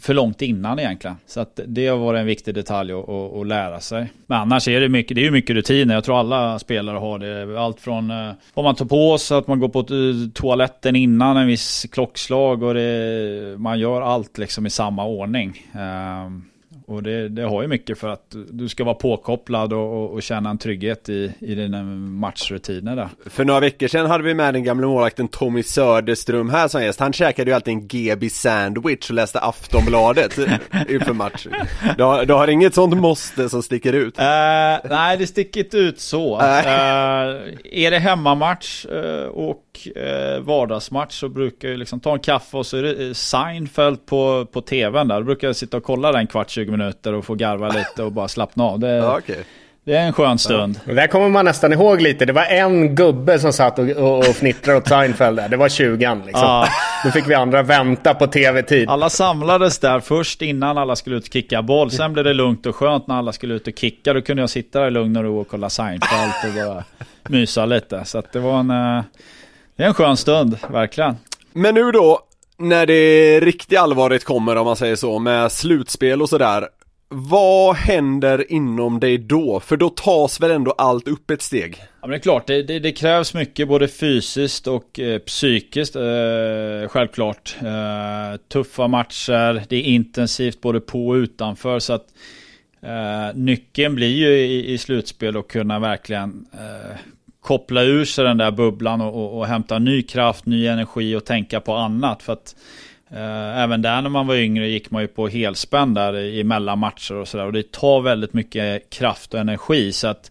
för långt innan egentligen. Så att det har varit en viktig detalj att, att, att, lära sig. Men annars är det mycket, det är mycket rutiner. Jag tror alla spelare har det. Allt från eh, vad man tar på sig, att man går på eh, toaletten innan en viss klockslag och det, man gör allt liksom i samma ordning. Um, och det, det, har ju mycket för att du ska vara påkopplad och, och, och känna en trygghet i, i dina matchrutiner där. För några veckor sedan hade vi med den gamla målvakten Tommy Söderström här som gäst. Han käkade ju alltid en GB sandwich och läste Aftonbladet inför match. Du har, du har inget sånt måste som sticker ut? Uh, nej, det sticker inte ut så. Uh, är det hemmamatch uh, och eh, vardagsmatch så brukar jag liksom ta en kaffe och så är det Seinfeld på, på tvn där. Då brukar jag sitta och kolla den kvart, 20 minuter och få garva lite och bara slappna av. Det, okay. det är en skön stund. Ja. Där kommer man nästan ihåg lite. Det var en gubbe som satt och, och, och fnittrade åt Seinfeld där. Det var 20 liksom. Ja. Då fick vi andra vänta på tv-tid. Alla samlades där först innan alla skulle ut och kicka boll. Sen blev det lugnt och skönt när alla skulle ut och kicka. Då kunde jag sitta där i lugn och ro och kolla Seinfeld och bara mysa lite. Så att det var en... Det är en skön stund, verkligen. Men nu då, när det riktigt allvarligt kommer om man säger så, med slutspel och sådär. Vad händer inom dig då? För då tas väl ändå allt upp ett steg? Ja men det är klart, det, det, det krävs mycket både fysiskt och eh, psykiskt eh, Självklart eh, Tuffa matcher, det är intensivt både på och utanför så att eh, Nyckeln blir ju i, i slutspel att kunna verkligen eh, koppla ur sig den där bubblan och, och, och hämta ny kraft, ny energi och tänka på annat. För att eh, även där när man var yngre gick man ju på helspänn där i matcher och sådär. Och det tar väldigt mycket kraft och energi. Så att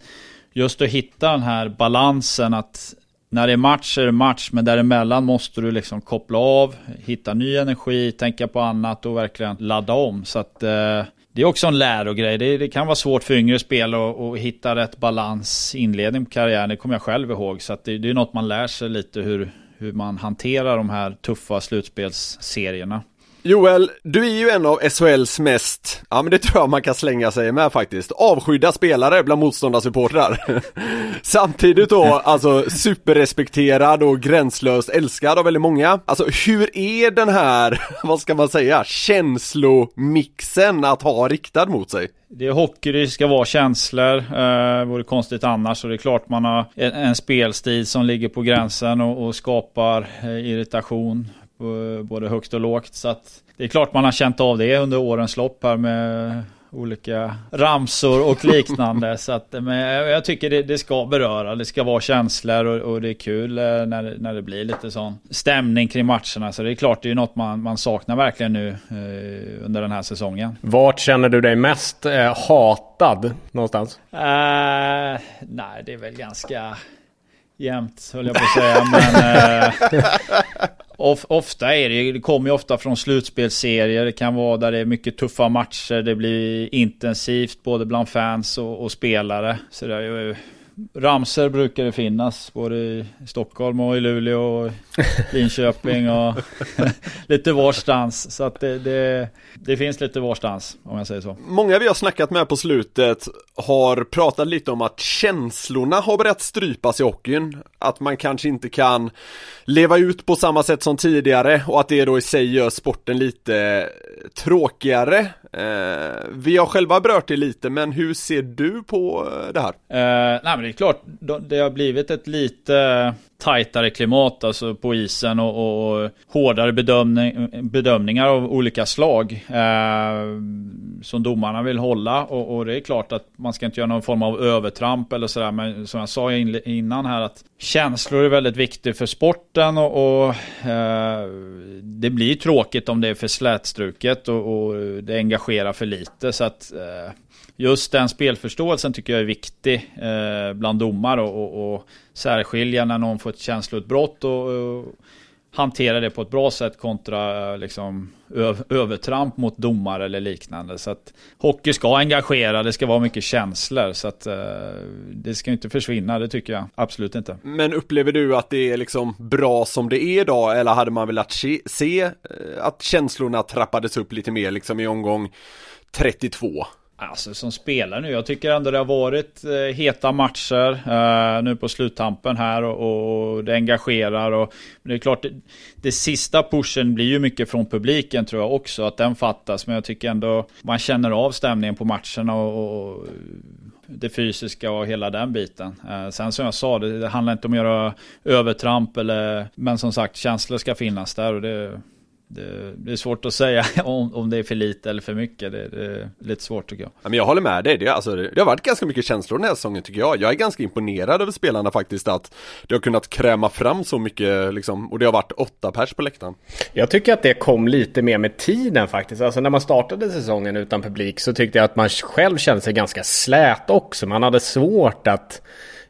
just att hitta den här balansen att när det är match är det match, men däremellan måste du liksom koppla av, hitta ny energi, tänka på annat och verkligen ladda om. Så att eh, det är också en lärogrej. Det, det kan vara svårt för yngre spelare att, att hitta rätt balans inledning på karriären. Det kommer jag själv ihåg. Så det, det, är något man lär sig lite hur, hur man hanterar de här tuffa slutspelsserierna. Joel, du är ju en av SHLs mest, ja men det tror jag man kan slänga sig med faktiskt, avskydda spelare bland motståndarsupportrar. Samtidigt då, alltså superrespekterad och gränslöst älskad av väldigt många. Alltså hur är den här, vad ska man säga, känslomixen att ha riktad mot sig? Det är hockey, det ska vara känslor. Eh, vore konstigt annars. Och det är klart man har en, en spelstil som ligger på gränsen och, och skapar eh, irritation både högt och lågt. Så att det är klart man har känt av det under årens lopp här med olika ramsor och liknande. så att, men jag tycker det, det, ska beröra, det ska vara känslor och, och, det är kul eh, när, när det blir lite sån stämning kring matcherna. Så det är klart, det är något man, man saknar verkligen nu eh, under den här säsongen. Vart känner du dig mest eh, hatad någonstans? Uh, nej, det är väl ganska jämnt höll jag på att säga. Men, eh, of, ofta är det, det kommer ju ofta från slutspelsserier. Det kan vara där det är mycket tuffa matcher. Det blir intensivt både bland fans och, och spelare. Så det är ju Ramser brukar det finnas både i Stockholm och i Luleå och Linköping och lite varstans. Så att det, det, det, finns lite varstans om jag säger så. Många vi har snackat med på slutet har pratat lite om att känslorna har börjat strypas i hockeyn. Att man kanske inte kan leva ut på samma sätt som tidigare och att det då i sig gör sporten lite tråkigare. Eh, vi har själva berört det lite, men hur ser du på eh, det här? Eh, nej, men det är klart, det har blivit ett lite tajtare klimat alltså på isen och, och hårdare bedömning, bedömningar av olika slag eh, som domarna vill hålla. Och, och, det är klart att man ska inte göra någon form av övertramp eller sådär. Men som jag sa innan här att känslor är väldigt viktigt för sporten och, och eh, det blir tråkigt om det är för slätstruket och, och det engagerar för lite. Så att eh, just den spelförståelsen tycker jag är viktig eh, bland domare och, och, och särskilja när någon får ett känsloutbrott och, och hantera det på ett bra sätt kontra eh, liksom, övertramp mot domare eller liknande. Så att hockey ska engagera, det ska vara mycket känslor. Så att eh, det ska inte försvinna, det tycker jag absolut inte. Men upplever du att det är liksom bra som det är idag eller hade man velat se, se eh, att känslorna trappades upp lite mer liksom i omgång 32? Alltså som spelare nu, jag tycker ändå det har varit eh, heta matcher eh, nu på sluttampen här och, och det engagerar och det är klart det, det, sista pushen blir ju mycket från publiken tror jag också att den fattas men jag tycker ändå man känner av stämningen på matcherna och, och det fysiska och hela den biten. Eh, sen som jag sa, det, det handlar inte om att göra övertramp eller men som sagt känslor ska finnas där och det det, det, är svårt att säga om, om det är för lite eller för mycket. Det, det är lite svårt tycker jag. Ja, men jag håller med dig. Det, alltså, det har varit ganska mycket känslor den här säsongen tycker jag. Jag är ganska imponerad över spelarna faktiskt att det har kunnat kräma fram så mycket liksom, och det har varit åtta pers på läktaren. Jag tycker att det kom lite mer med tiden faktiskt. Alltså när man startade säsongen utan publik så tyckte jag att man själv kände sig ganska slät också. Man hade svårt att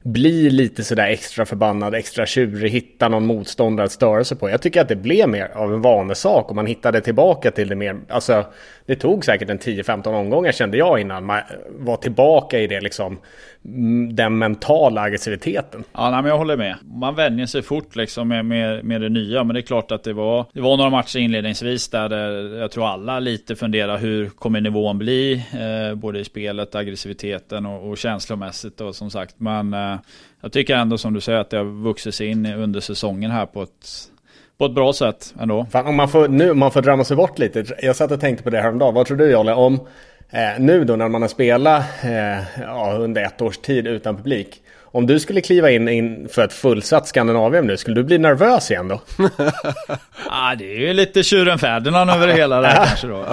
bli lite sådär extra förbannad, extra tjurig, hitta någon motståndare att störa sig på. Jag tycker att det blev mer av en vanesak och man hittade tillbaka till det mer. Alltså, det tog säkert en 10-15 omgångar kände jag innan man var tillbaka i det liksom den mentala aggressiviteten. Ja, nej, men jag håller med. Man vänjer sig fort liksom med, med, med det nya. Men det är klart att det var, det var några matcher inledningsvis där det, jag tror alla lite funderar hur kommer nivån bli? Eh, både i spelet, aggressiviteten och, och känslomässigt och som sagt. Men eh, jag tycker ändå som du säger att det har vuxit sig in under säsongen här på ett på ett bra sätt ändå. Fan, om man får, nu, om man får drömma sig bort lite. Jag satt och tänkte på det häromdagen. Vad tror du Jolle? Om Eh, nu då när man har spelat eh, ja, under ett års tid utan publik. Om du skulle kliva in, in för ett fullsatt Skandinavien nu, skulle du bli nervös igen då? ah, det är ju lite tjuren Ferdinand över det hela där kanske då. Uh,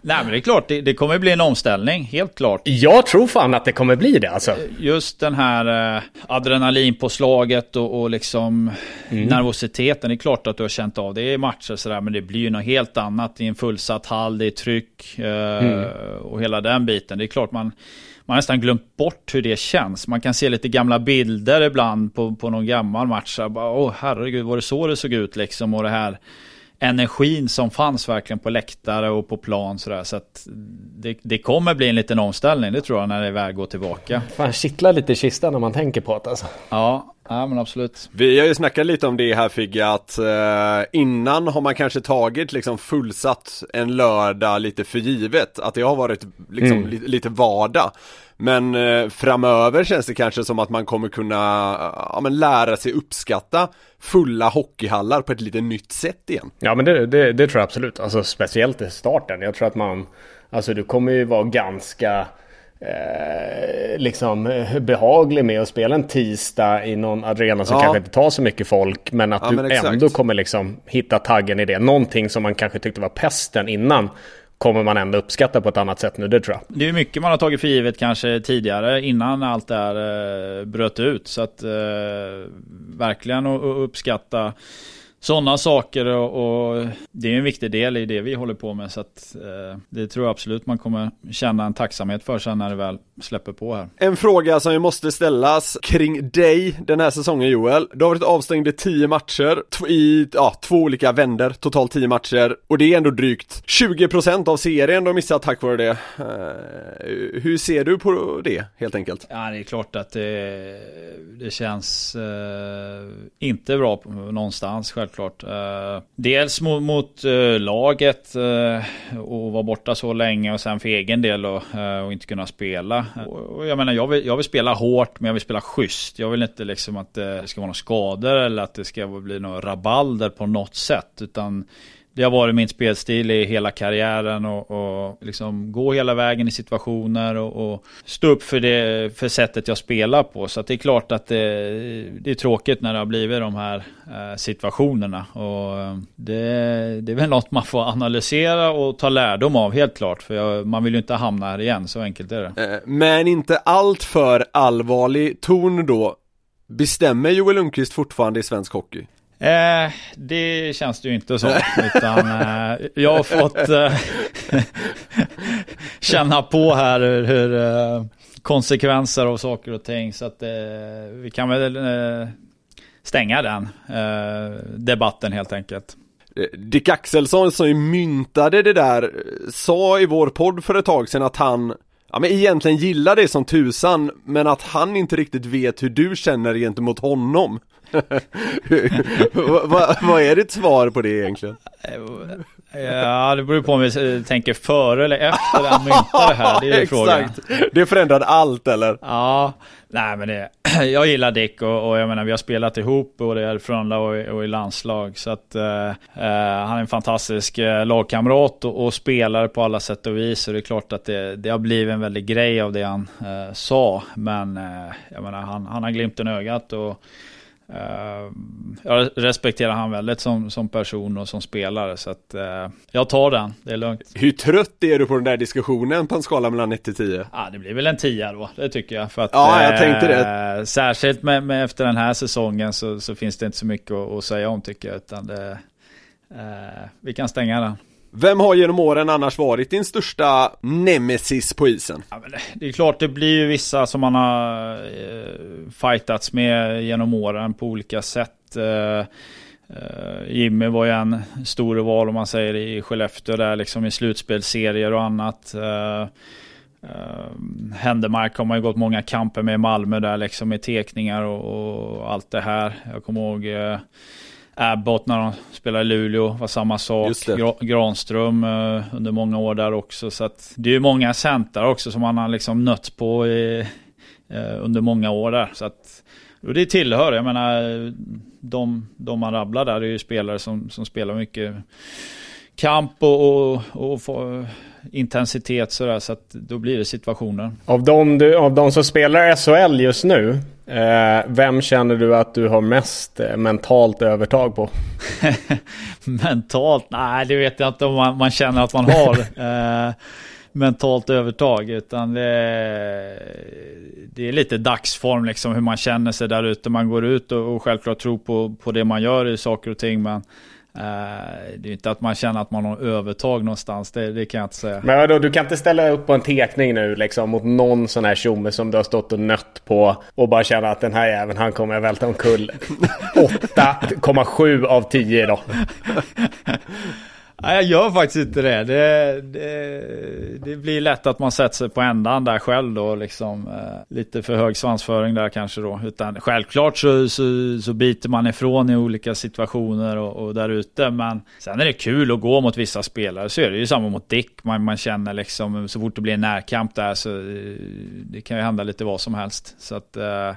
nej men det är klart, det, det, kommer bli en omställning, helt klart. Jag tror fan att det kommer bli det alltså. Just den här uh, adrenalinpåslaget och, och liksom mm. nervositeten. Det är klart att du har känt av det i matcher sådär, men det blir ju något helt annat i en fullsatt hall, det är tryck uh, mm. och hela den biten. Det är klart man man har nästan glömt bort hur det känns. Man kan se lite gamla bilder ibland på, på någon gammal match. Åh herregud, var det så det såg ut liksom? Och det här energin som fanns verkligen på läktare och på plan sådär. Så att det, det kommer bli en liten omställning, det tror jag, när det väl går tillbaka. Fan, kittlar lite i kistan när man tänker på det alltså. Ja, ja men absolut. Vi har ju snackat lite om det här Figge, att eh, innan har man kanske tagit liksom fullsatt en lördag lite för givet. Att det har varit liksom mm. li, lite vardag. Men eh, framöver känns det kanske som att man kommer kunna ja, men lära sig uppskatta fulla hockeyhallar på ett lite nytt sätt igen. Ja men det, det, det tror jag absolut. Alltså speciellt i starten. Jag tror att man, alltså du kommer ju vara ganska eh, liksom eh, behaglig med att spela en tisdag i någon arena som ja. kanske inte tar så mycket folk. Men att ja, du men ändå kommer liksom hitta taggen i det. Någonting som man kanske tyckte var pesten innan kommer man ändå uppskatta på ett annat sätt nu, det tror jag. Det är mycket man har tagit för givet kanske tidigare innan allt det här eh, bröt ut. Så att eh, verkligen att uppskatta sådana saker och, och, det är en viktig del i det vi håller på med. Så att, eh, det tror jag absolut man kommer känna en tacksamhet för sen när det väl släpper på här. En fråga som ju måste ställas kring dig den här säsongen Joel. Du har varit avstängd i 10 matcher i ja, två olika vänder, totalt 10 matcher och det är ändå drygt 20% av serien du missat tack vare det. Uh, hur ser du på det helt enkelt? Ja det är klart att det, det känns uh, inte bra någonstans självklart. Uh, dels mot, mot laget eh, och vara borta så länge och sen för egen del och, och inte kunna spela. Och jag menar, jag vill, jag vill spela hårt, men jag vill spela schysst. Jag vill inte liksom att det ska vara några skador eller att det ska bli några rabalder på något sätt. Utan det har varit min spelstil i hela karriären och, och liksom gå hela vägen i situationer och, och, stå upp för det för sättet jag spelar på. Så det är klart att det, det, är tråkigt när det har blivit de här eh, situationerna. Och eh, det, det, är väl något man får analysera och ta lärdom av helt klart. För jag, man vill ju inte hamna här igen, så enkelt är det. Eh, men inte allt för allvarlig ton då. Bestämmer Joel Lundqvist fortfarande i svensk hockey? Eh, det känns det ju inte så. Utan eh, jag har fått eh, känna på här hur, eh, konsekvenser av saker och ting. Så att eh, vi kan väl eh, stänga den debatten helt enkelt. Dick Axelsson som myntade det där sa i vår podd för ett tag sedan att han Ja men egentligen gillar det som tusan men att han inte riktigt vet hur du känner gentemot honom vad, vad är ditt svar på det egentligen? Ja, det beror på om vi tänker före eller efter han myntade det här. Det är ju frågan. Det förändrade allt eller? Ja, nej men det, jag gillar Dick och, och jag menar vi har spelat ihop både i Frölunda och, och, i landslag. Så att eh, eh han är en fantastisk eh, lagkamrat och, och, spelare på alla sätt och vis. Och det är klart att det, det har blivit en väldig grej av det han eh, sa. Men eh, jag menar han, han har glimten i ögat och jag respekterar han väldigt som, som person och som spelare så att uh, jag tar den, det är lugnt. Hur trött är du på den där diskussionen på en skala mellan 1 till 10? Ja, det blir väl en 10 då, det tycker jag. För att, ja, jag tänkte det. Uh, särskilt med, med, efter den här säsongen så, så, finns det inte så mycket att, att säga om tycker jag, utan det, vi kan stänga den. Vem har genom åren annars varit din största nemesis på isen? Ja, det är klart, det blir ju vissa som man har eh, fightats med genom åren på olika sätt. Eh, eh, Jimmy var ju en stor val om man säger i Skellefteå där liksom i slutspelsserier och annat. Eh, uh, Händemark har man ju gått många kamper med i Malmö där liksom med tekningar och, och allt det här. Jag kommer ihåg uh, Abbott när de spelade i Luleå var samma sak. Granström uh, under många år där också. Så att det är ju många centrar också som man har liksom nött på i, uh, under många år där. Så att och det tillhör, jag menar de, de man rabblar där är ju spelare som, som spelar mycket kamp och, och, och få, intensitet sådär. Så att då blir det situationer. Av de, du, av de som spelar SHL just nu, Eh, vem känner du att du har mest eh, mentalt övertag på? mentalt? Nej, det vet jag inte om man, man känner att man har. eh, mentalt övertag utan det, det, är lite dagsform liksom hur man känner sig där ute. Man går ut och, och självklart tror på, på det man gör i saker och ting men det är inte att man känner att man har övertag någonstans, det, det kan jag inte säga. Men vadå, du kan inte ställa upp på en tekning nu liksom mot någon sån här tjomme som du har stått och nött på och bara känna att den här jäveln, han kommer jag välta omkull. 8,7 av 10 då. Nej, jag gör faktiskt inte det. Det, det. det, blir lätt att man sätter sig på ändan där själv då. Liksom, eh, lite för hög svansföring där kanske då. Utan självklart så, så, så biter man ifrån i olika situationer och, och där ute. Men sen är det kul att gå mot vissa spelare. Så är det ju samma mot Dick. Man, man känner liksom så fort det blir en närkamp där så eh, det kan ju hända lite vad som helst. Så att Eh,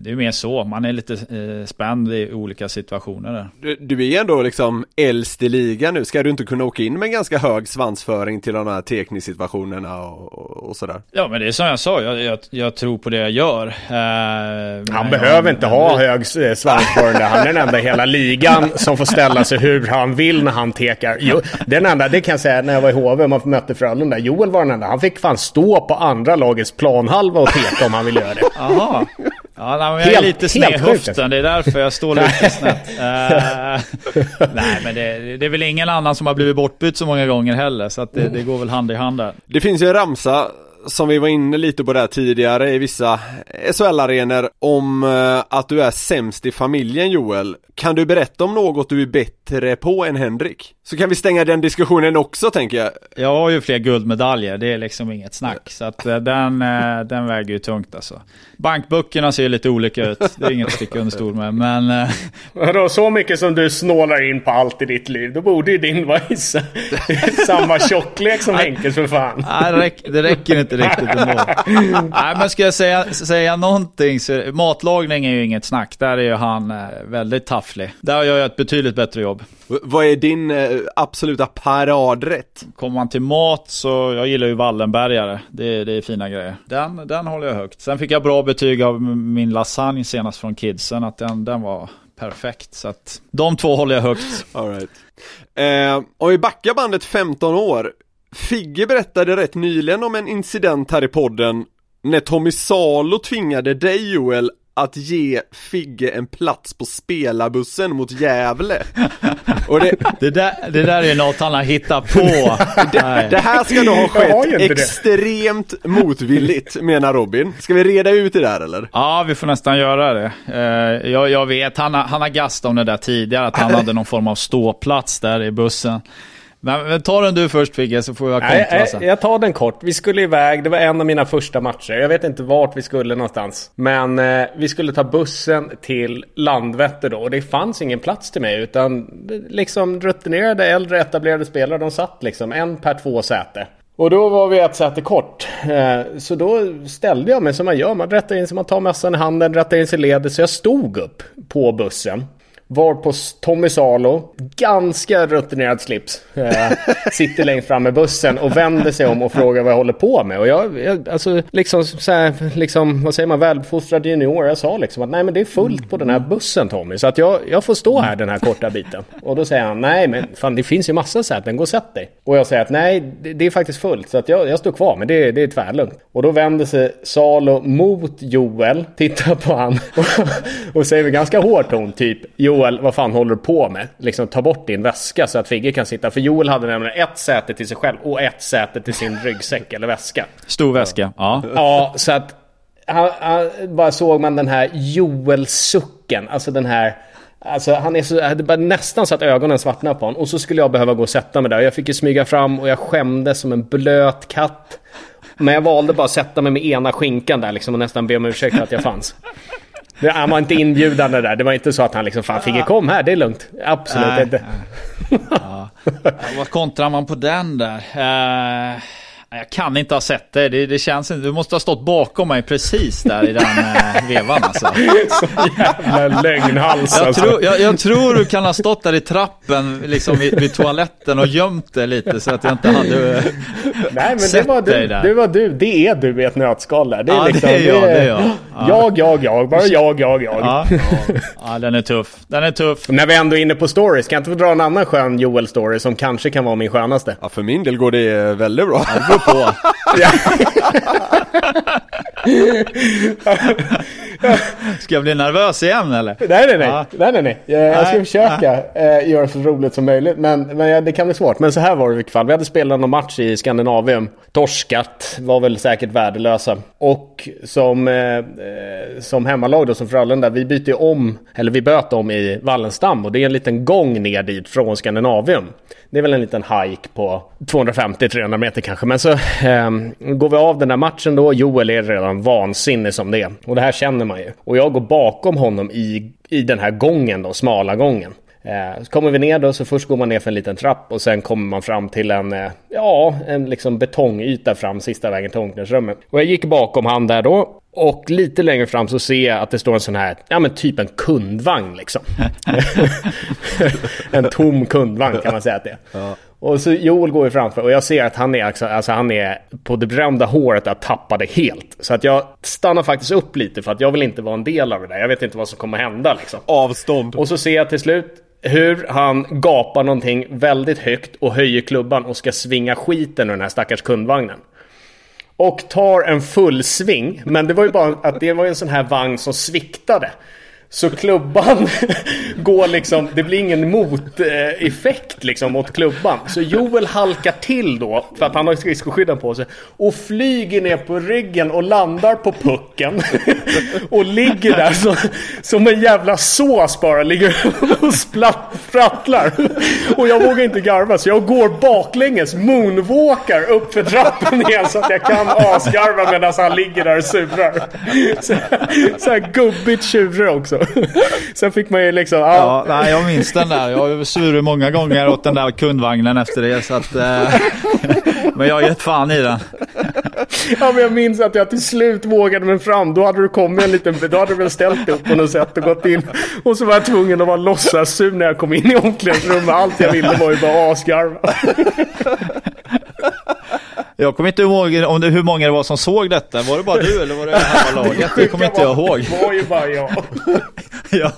det är mer så, man är lite eh, spänd i olika situationer där. Du, du är ändå liksom äldst i ligan nu, ska du inte kunna åka in med en ganska hög svansföring till de här teknisituationerna och, och, och sådär? Ja men det är som jag sa, jag, jag, jag tror på det jag gör. Eh, han behöver inte ha hög eh, svansföring Han är den enda i hela ligan som får ställa sig hur han vill när han tekar. Jo, den enda, det kan jag säga när jag var i HV och man mötte Frölunda. Joel var den enda. Han fick fan stå på andra lagets planhalva och teka om han ville göra det. Aha. Ja, nej, men jag är lite sned höften. Det är därför jag står lite snett. Uh, nej, men det, det, är väl ingen annan som har blivit bortbytt så många gånger heller. Så att det, det går väl hand i hand där. Det finns ju en ramsa som vi var inne lite på där tidigare i vissa SHL-arenor om uh, att du är sämst i familjen Joel. Kan du berätta om något du är bättre på än Henrik? Så kan vi stänga den diskussionen också tänker jag. Jag har ju fler guldmedaljer, det är liksom inget snack. Så att uh, den, den väger ju tungt alltså. Bankböckerna ser lite olika ut. Det är inget att sticka under stol med. Men... Eh, Vadå, så mycket som du snålar in på allt i ditt liv. Då borde ju din vara i samma tjocklek som Henkes för fan. Nej, det räcker inte riktigt ändå. Nej, men ska jag säga, säga någonting så matlagning är ju inget snack. Där är ju han eh, väldigt tafflig. Där gör jag ett betydligt bättre jobb. Vad är din eh, absoluta paradrätt? Kommer man till mat så, jag gillar ju Wallenbergare. Det, det är fina grejer. Den, den håller jag högt. Sen fick jag bra betyg av min lasagne senast från kidsen. Att den, den var perfekt. Så att de två håller jag högt. All right. eh, om vi backar bandet 15 år. Figge berättade rätt nyligen om en incident här i podden när Tommy Salo tvingade dig Joel att ge Figge en plats på spelarbussen mot Gävle. Och det, det, där, det där är något han har hittat på. Det, det här ska då ha skett extremt det. motvilligt, menar Robin. Ska vi reda ut det där eller? Ja, vi får nästan göra det. Eh, jag, jag vet, han har, han har gastat om det där tidigare, att han hade någon form av ståplats där i bussen. Men, men ta den du först Figge så får jag kontra sen. Jag tar den kort. Vi skulle iväg, det var en av mina första matcher. Jag vet inte vart vi skulle någonstans. Men eh, vi skulle ta bussen till Landvetter då. Och det fanns ingen plats till mig. Utan liksom rutinerade äldre etablerade spelare. De satt liksom en per två säte. Och då var vi ett säte kort. Eh, så då ställde jag mig som man gör. Man rättar in sig, man tar mössan i handen, rättar in sig i ledet. Så jag stod upp på bussen. Var på Tommy Salo, ganska rutinerad slips, eh, sitter längst fram med bussen och vänder sig om och frågar vad jag håller på med. Och jag, jag alltså liksom så här, liksom, vad säger man, välfostrad junior. Jag sa liksom att nej men det är fullt på den här bussen Tommy. Så att jag, jag får stå här den här korta biten. Och då säger han, nej men fan det finns ju massa säten, gå och sätt dig. Och jag säger att nej, det, det är faktiskt fullt. Så att jag, jag står kvar, men det, det är tvärlugnt. Och då vänder sig Salo mot Joel, tittar på han och, och säger med ganska hård ton typ Joel Joel, vad fan håller du på med? Liksom ta bort din väska så att Figge kan sitta. För Joel hade nämligen ett säte till sig själv och ett säte till sin ryggsäck eller väska. Stor väska, ja. Ja, så att han, han, bara såg man den här Joel-sucken. Alltså den här... Alltså han är så, det bara nästan så att ögonen svartnade på honom. Och så skulle jag behöva gå och sätta mig där. Jag fick ju smyga fram och jag skämdes som en blöt katt. Men jag valde bara att sätta mig med ena skinkan där liksom och nästan be om ursäkt att jag fanns. Han var inte inbjudande där. Det var inte så att han liksom, fan Figge kom här, det är lugnt. Absolut nej, inte. Ja. Vad kontrar man på den där? Uh... Jag kan inte ha sett det. det. Det, känns inte. Du måste ha stått bakom mig precis där i den eh, vevan alltså. Så jävla lögnhals jag, alltså. tror, jag, jag, tror du kan ha stått där i trappen, liksom vid, vid toaletten och gömt det lite så att jag inte hade eh, Nej men det var, du, det var du. Det är du i ett nötskal där. Det är ja, liksom, det är jag. Det är jag. Ja. jag, jag, jag. Bara jag, jag, jag. Ja. ja, den är tuff. Den är tuff. När vi ändå är inne på stories, kan jag inte få dra en annan skön Joel-story som kanske kan vara min skönaste? Ja, för min del går det väldigt bra på. ska jag bli nervös igen eller? Nej, nej, nej. Ja. nej, nej, nej. Jag ska nej, försöka nej. Eh, göra så roligt som möjligt. Men, men det kan bli svårt. Men så här var det i vilket fall. Vi hade spelat någon match i Skandinavium. Torskat. Var väl säkert värdelösa. Och som, eh, eh Eh, som hemmalag då, som Frölunda. Vi bytte om, eller vi böt om i Wallenstam. Och det är en liten gång ner dit från Skandinavium. Det är väl en liten hike på 250-300 meter kanske. Men så eh, går vi av den där matchen då. Joel är redan vansinnig som det är. Och det här känner man ju. Och jag går bakom honom i, i den här gången då, smala gången. Eh, så kommer vi ner då, så först går man ner för en liten trapp och sen kommer man fram till en, eh, ja, en liksom betongyta fram sista vägen till omklädningsrummet. Och jag gick bakom han där då och lite längre fram så ser jag att det står en sån här, ja men typ en kundvagn liksom. en tom kundvagn kan man säga att det är. Ja. Och så Joel går ju framför och jag ser att han är, alltså, alltså han är på det berömda håret att tappa det helt. Så att jag stannar faktiskt upp lite för att jag vill inte vara en del av det där. Jag vet inte vad som kommer hända liksom. Avstånd. Och så ser jag till slut hur han gapar någonting väldigt högt och höjer klubban och ska svinga skiten ur den här stackars kundvagnen. Och tar en full sving. Men det var ju bara att det var en sån här vagn som sviktade. Så klubban går liksom, det blir ingen moteffekt eh, liksom mot klubban. Så Joel halkar till då, för att han har skridskoskydden på sig. Och flyger ner på ryggen och landar på pucken. Och ligger där så, som en jävla sås bara, ligger och sprattlar. Och jag vågar inte garva så jag går baklänges, moonwalkar upp för trappan igen så att jag kan asgarva medan han ligger där och surar. Så, så här gubbigt tjurig också. Sen fick man ju liksom... Ja. ja, nej, jag minns den där. Jag har svurit många gånger åt den där kundvagnen efter det. Så att, eh, men jag har gett fan i den. Ja, men jag minns att jag till slut vågade mig fram. Då hade du kommit en liten... Då hade du väl ställt dig upp på något sätt och gått in. Och så var jag tvungen att vara låtsas-sur när jag kom in i omklädningsrummet. Allt jag ville var ju bara asgarva. Jag kommer inte ihåg om det, hur många det var som såg detta. Var det bara du eller var det halva laget? Det kommer inte jag ihåg. Det var ju bara jag. ja.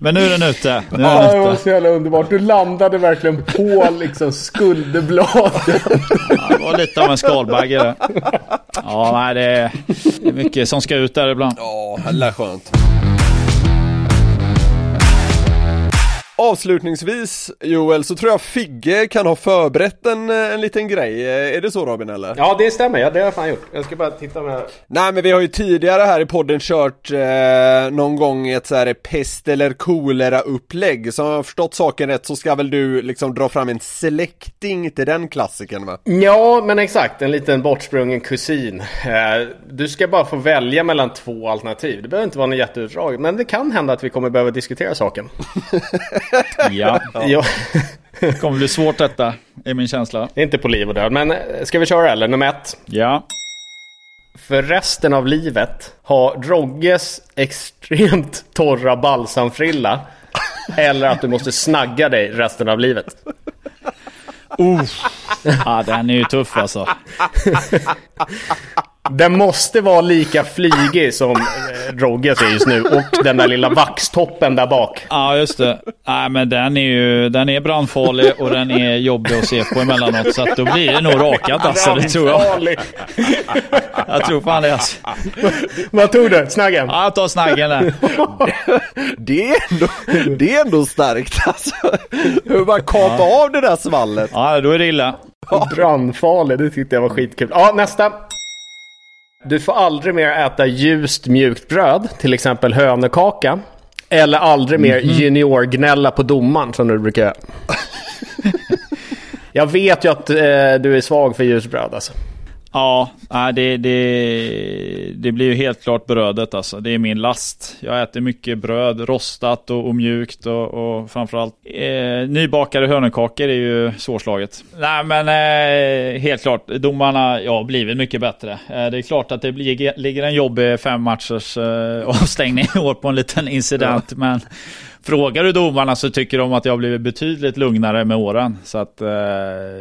Men nu är den ute. Nu är ja, det var så jävla underbart. Du landade verkligen på liksom skulderbladen. Ja, det var lite av en skalbagge det. Ja, nej, det är mycket som ska ut där ibland. Ja, det är skönt. Avslutningsvis Joel, så tror jag Figge kan ha förberett en, en liten grej. Är det så Robin eller? Ja det stämmer, ja, det har jag fan gjort. Jag ska bara titta med Nej men vi har ju tidigare här i podden kört eh, någon gång ett så här pest eller kolera upplägg. Så om jag har förstått saken rätt så ska väl du liksom dra fram en släkting till den klassiken va? Ja men exakt, en liten bortsprungen kusin. Eh, du ska bara få välja mellan två alternativ. Det behöver inte vara något jätteutdrag, men det kan hända att vi kommer behöva diskutera saken. ja. ja. Det kommer bli svårt detta, är min känsla. Inte på liv och död, men eh, ska vi köra eller? Nummer ett. Ja. För resten av livet ha Rogges extremt torra balsamfrilla eller att du måste snagga dig resten av livet. Uh. Ja, den är ju tuff alltså. Den måste vara lika flygig som eh, Rogge ser just nu och den där lilla vaxtoppen där bak. Ja, just det. Nej, men den är ju den är brandfarlig och den är jobbig att se på emellanåt. Så att då blir det nog rakat alltså, det tror jag. Jag tror fan det alltså. Vad tog du? Snaggen? Ja, jag tar snaggen där. Det är ändå, det är ändå starkt alltså. Hur man kapa ja. av det där svallet. Ja, då är det illa. Brandfarlig, det tyckte jag var skitkul. Ja, nästa. Du får aldrig mer äta ljust mjukt bröd, till exempel hönekaka. Eller aldrig mer mm -hmm. juniorgnälla på domaren som du brukar göra. Jag vet ju att eh, du är svag för ljust bröd alltså. Ja, det, det, det blir ju helt klart brödet alltså. Det är min last. Jag äter mycket bröd, rostat och, och mjukt och, och framförallt eh, nybakade hörnekakor är ju svårslaget. Nej men eh, helt klart, domarna ja, har blivit mycket bättre. Eh, det är klart att det blir, ligger en jobbig fem matchers eh, avstängning i år på en liten incident. Ja. Men Frågar du domarna så tycker de att jag har blivit betydligt lugnare med åren. Så att eh,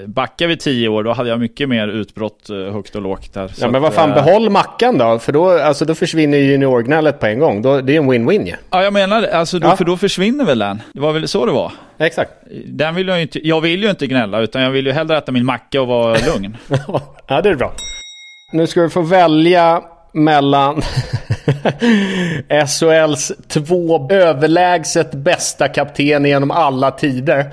backar vi tio år då hade jag mycket mer utbrott eh, högt och lågt där. Ja men vad fan, eh, behåll Mackan då. För då, alltså, då försvinner ju juniorgnället på en gång. Då, det är en win-win ju. Ja jag menar det. Alltså, då, ja. för då försvinner väl den. Det var väl så det var? Exakt. Den vill jag, inte, jag vill ju inte gnälla utan jag vill ju hellre äta min macka och vara lugn. ja det är bra. Nu ska du få välja mellan SHLs två överlägset bästa kaptener genom alla tider.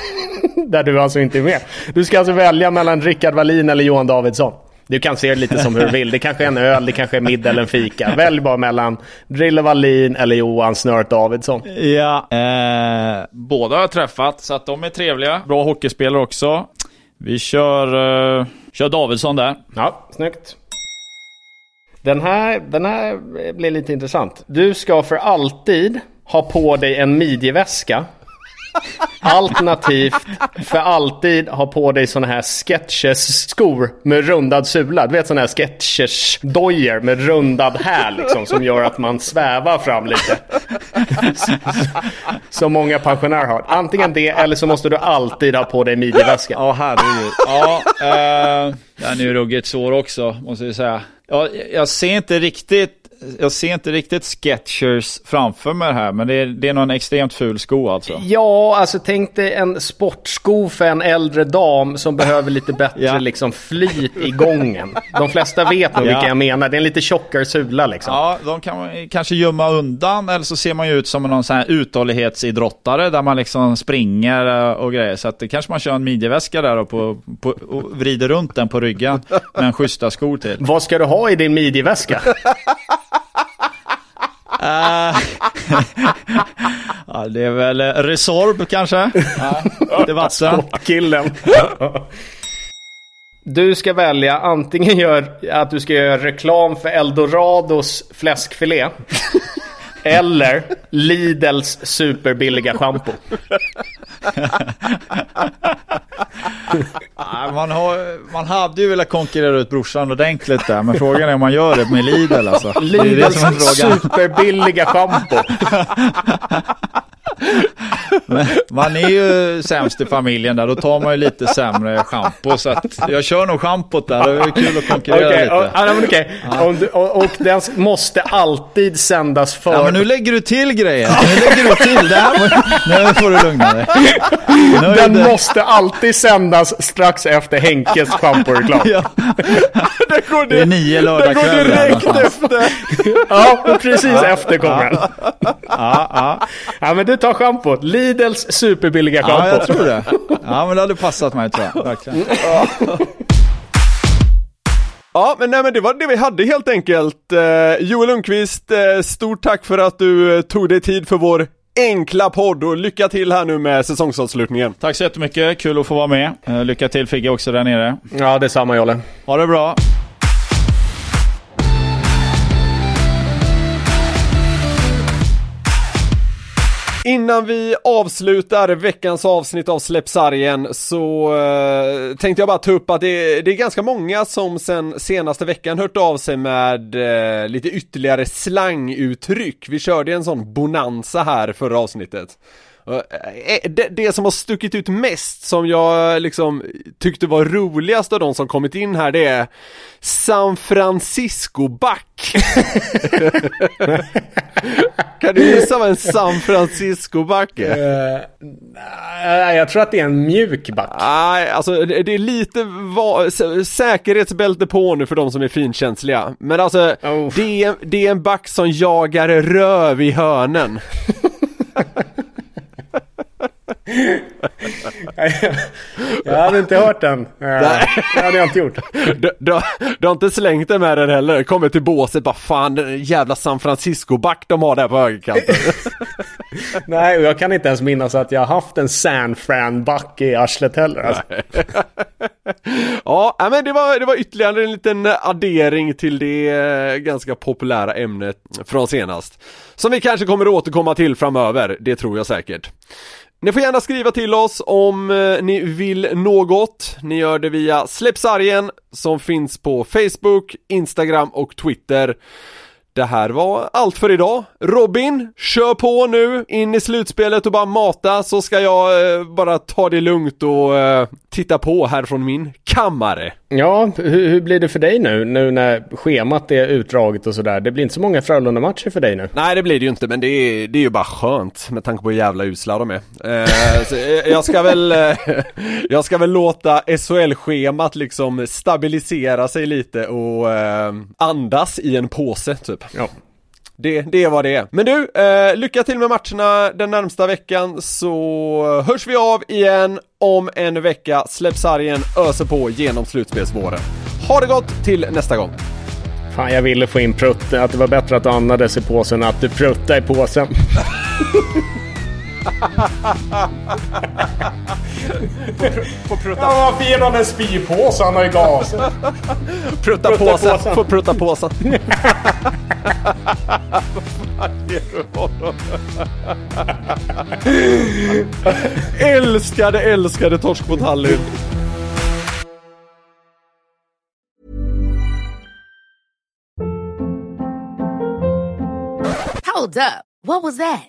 Där du alltså inte är med. Du ska alltså välja mellan Rickard Wallin eller Johan Davidsson. Du kan se det lite som hur du vill. Det kanske är en öl, det kanske är middag eller en fika. Välj bara mellan Drille Wallin eller Johan Snört Davidsson. Ja, eh, båda har jag träffat så att de är trevliga. Bra hockeyspelare också. Vi kör, eh, kör Davidsson där. Ja, snyggt. Den här, den här blir lite intressant. Du ska för alltid ha på dig en midjeväska. Alternativt för alltid ha på dig såna här sketches-skor med rundad sula. Du vet såna här Sketchers-dojor med rundad häl liksom som gör att man svävar fram lite. Som många pensionärer har. Antingen det eller så måste du alltid ha på dig midjeväska. Ja, herregud. Ja, eh, den är ju ruggigt svår också, måste jag säga. Ja, jag ser inte riktigt jag ser inte riktigt Sketchers framför mig här, men det är, det är någon extremt ful sko alltså. Ja, alltså tänk dig en sportsko för en äldre dam som behöver lite bättre Ja. liksom flyt i gången. De flesta vet nog Ja. vilka jag menar. Det är en lite tjockare sula liksom. Ja, de kan man kanske gömma undan eller så ser man ju ut som någon sån här uthållighetsidrottare där man liksom springer eh, och grejer. Så att det kanske man kör en midjeväska där och, på, på, och vrider runt den på ryggen med en schyssta skor till. Vad ska du ha i din midjeväska? Eh, ja, det är väl eh, Resorb kanske? Ja, till vatten. Killen. Du ska välja antingen gör att du ska göra reklam för Eldorados fläskfilé. Eller Lidls superbilliga schampo. Man, har, man hade ju velat konkurrera ut brorsan ordentligt där, men frågan är om man gör det med Lidl alltså. Det det Lidls superbilliga schampo. Man är ju sämst i familjen där, då tar man ju lite sämre schampo. Så att jag kör nog schampot där, det är kul att konkurrera Okej, lite. och, ja, men okej. Om du- och, och den måste alltid sändas för... Ja men nu lägger du till grejer. Nu lägger du till. Det här nu får du lugna dig. Den det- måste alltid sändas strax efter Henkes schamporeklam. Ja, Det går, det är nio det går lördagskvällar direkt efter! Ja, precis efter kommer den. Ja, ja. Ja, men du tar schampot. Lidls superbilliga ja, schampo. jag tror det. Ja, men det hade passat mig tror jag. Verkligen. Ja, men, nej, men det var det vi hade helt enkelt. Eh, Joel Lundqvist, eh, stort tack för att du eh, tog dig tid för vår enkla podd och lycka till här nu med säsongsavslutningen. Tack så jättemycket. Kul att få vara med. Eh, Lycka till Figge också där nere. Ja, detsamma Jolle. Ha det bra. Innan vi avslutar veckans avsnitt av Släpp sargen så eh, tänkte jag bara ta upp att det, det är ganska många som sen senaste veckan hört av sig med eh, lite ytterligare slanguttryck. Vi körde en sån bonanza här förra avsnittet. Och, eh, Det, det som har stuckit ut mest som jag liksom tyckte var roligast av de som kommit in här det är San Francisco-back. kan du gissa vad en San Francisco-back är? Nej, jag tror att det är en mjuk back. Nej, alltså det det är lite va- sä- säkerhetsbälte på nu för de som är finkänsliga. Men alltså, Oh. det, är, det är en back som jagar röv i hörnen. Jag hade inte hört den. Det hade jag inte gjort. Du, du, du har inte slängt den med den heller, kommer till båset bara fan den jävla San Francisco-back de har där på högerkanten. Nej, och jag kan inte ens minnas att jag har haft en San Fran-back i arslet heller. Alltså. ja, men det var, det var ytterligare en liten addering till det eh, ganska populära ämnet från senast. Som vi kanske kommer återkomma till framöver, det tror jag säkert. Ni får gärna skriva till oss om eh, ni vill något. Ni gör det via Släppsargen som finns på Facebook, Instagram och Twitter. Det här var allt för idag. Robin, kör på nu in i slutspelet och bara mata så ska jag eh, bara ta det lugnt och eh, titta på här från min kammare. Ja, hur, hur blir det för dig nu? Nu när schemat är utdraget och sådär. Det blir inte så många Frölunda-matcher för dig nu. Nej det blir det ju inte men det är, det är ju bara skönt med tanke på hur jävla usla de är. Eh, jag ska väl, eh, jag ska väl låta SHL-schemat liksom stabilisera sig lite och eh, andas i en påse typ. Ja. Det, det vad det. Men du, eh, lycka till med matcherna den närmsta veckan så hörs vi av igen om en vecka. Släpp sargen, öser på genom slutspelsvåren. Ha det gott till nästa gång. Fan, jag ville få in prutten. Att det var bättre att du andades i påsen än att du pruttade i påsen. Få prutta, Ja, varför ger någon en spypåse? Han har ju gas. prutta påsen, påsen. få prutta påsen. älskade, älskade torsk på Tallinn. Hold up. What was that?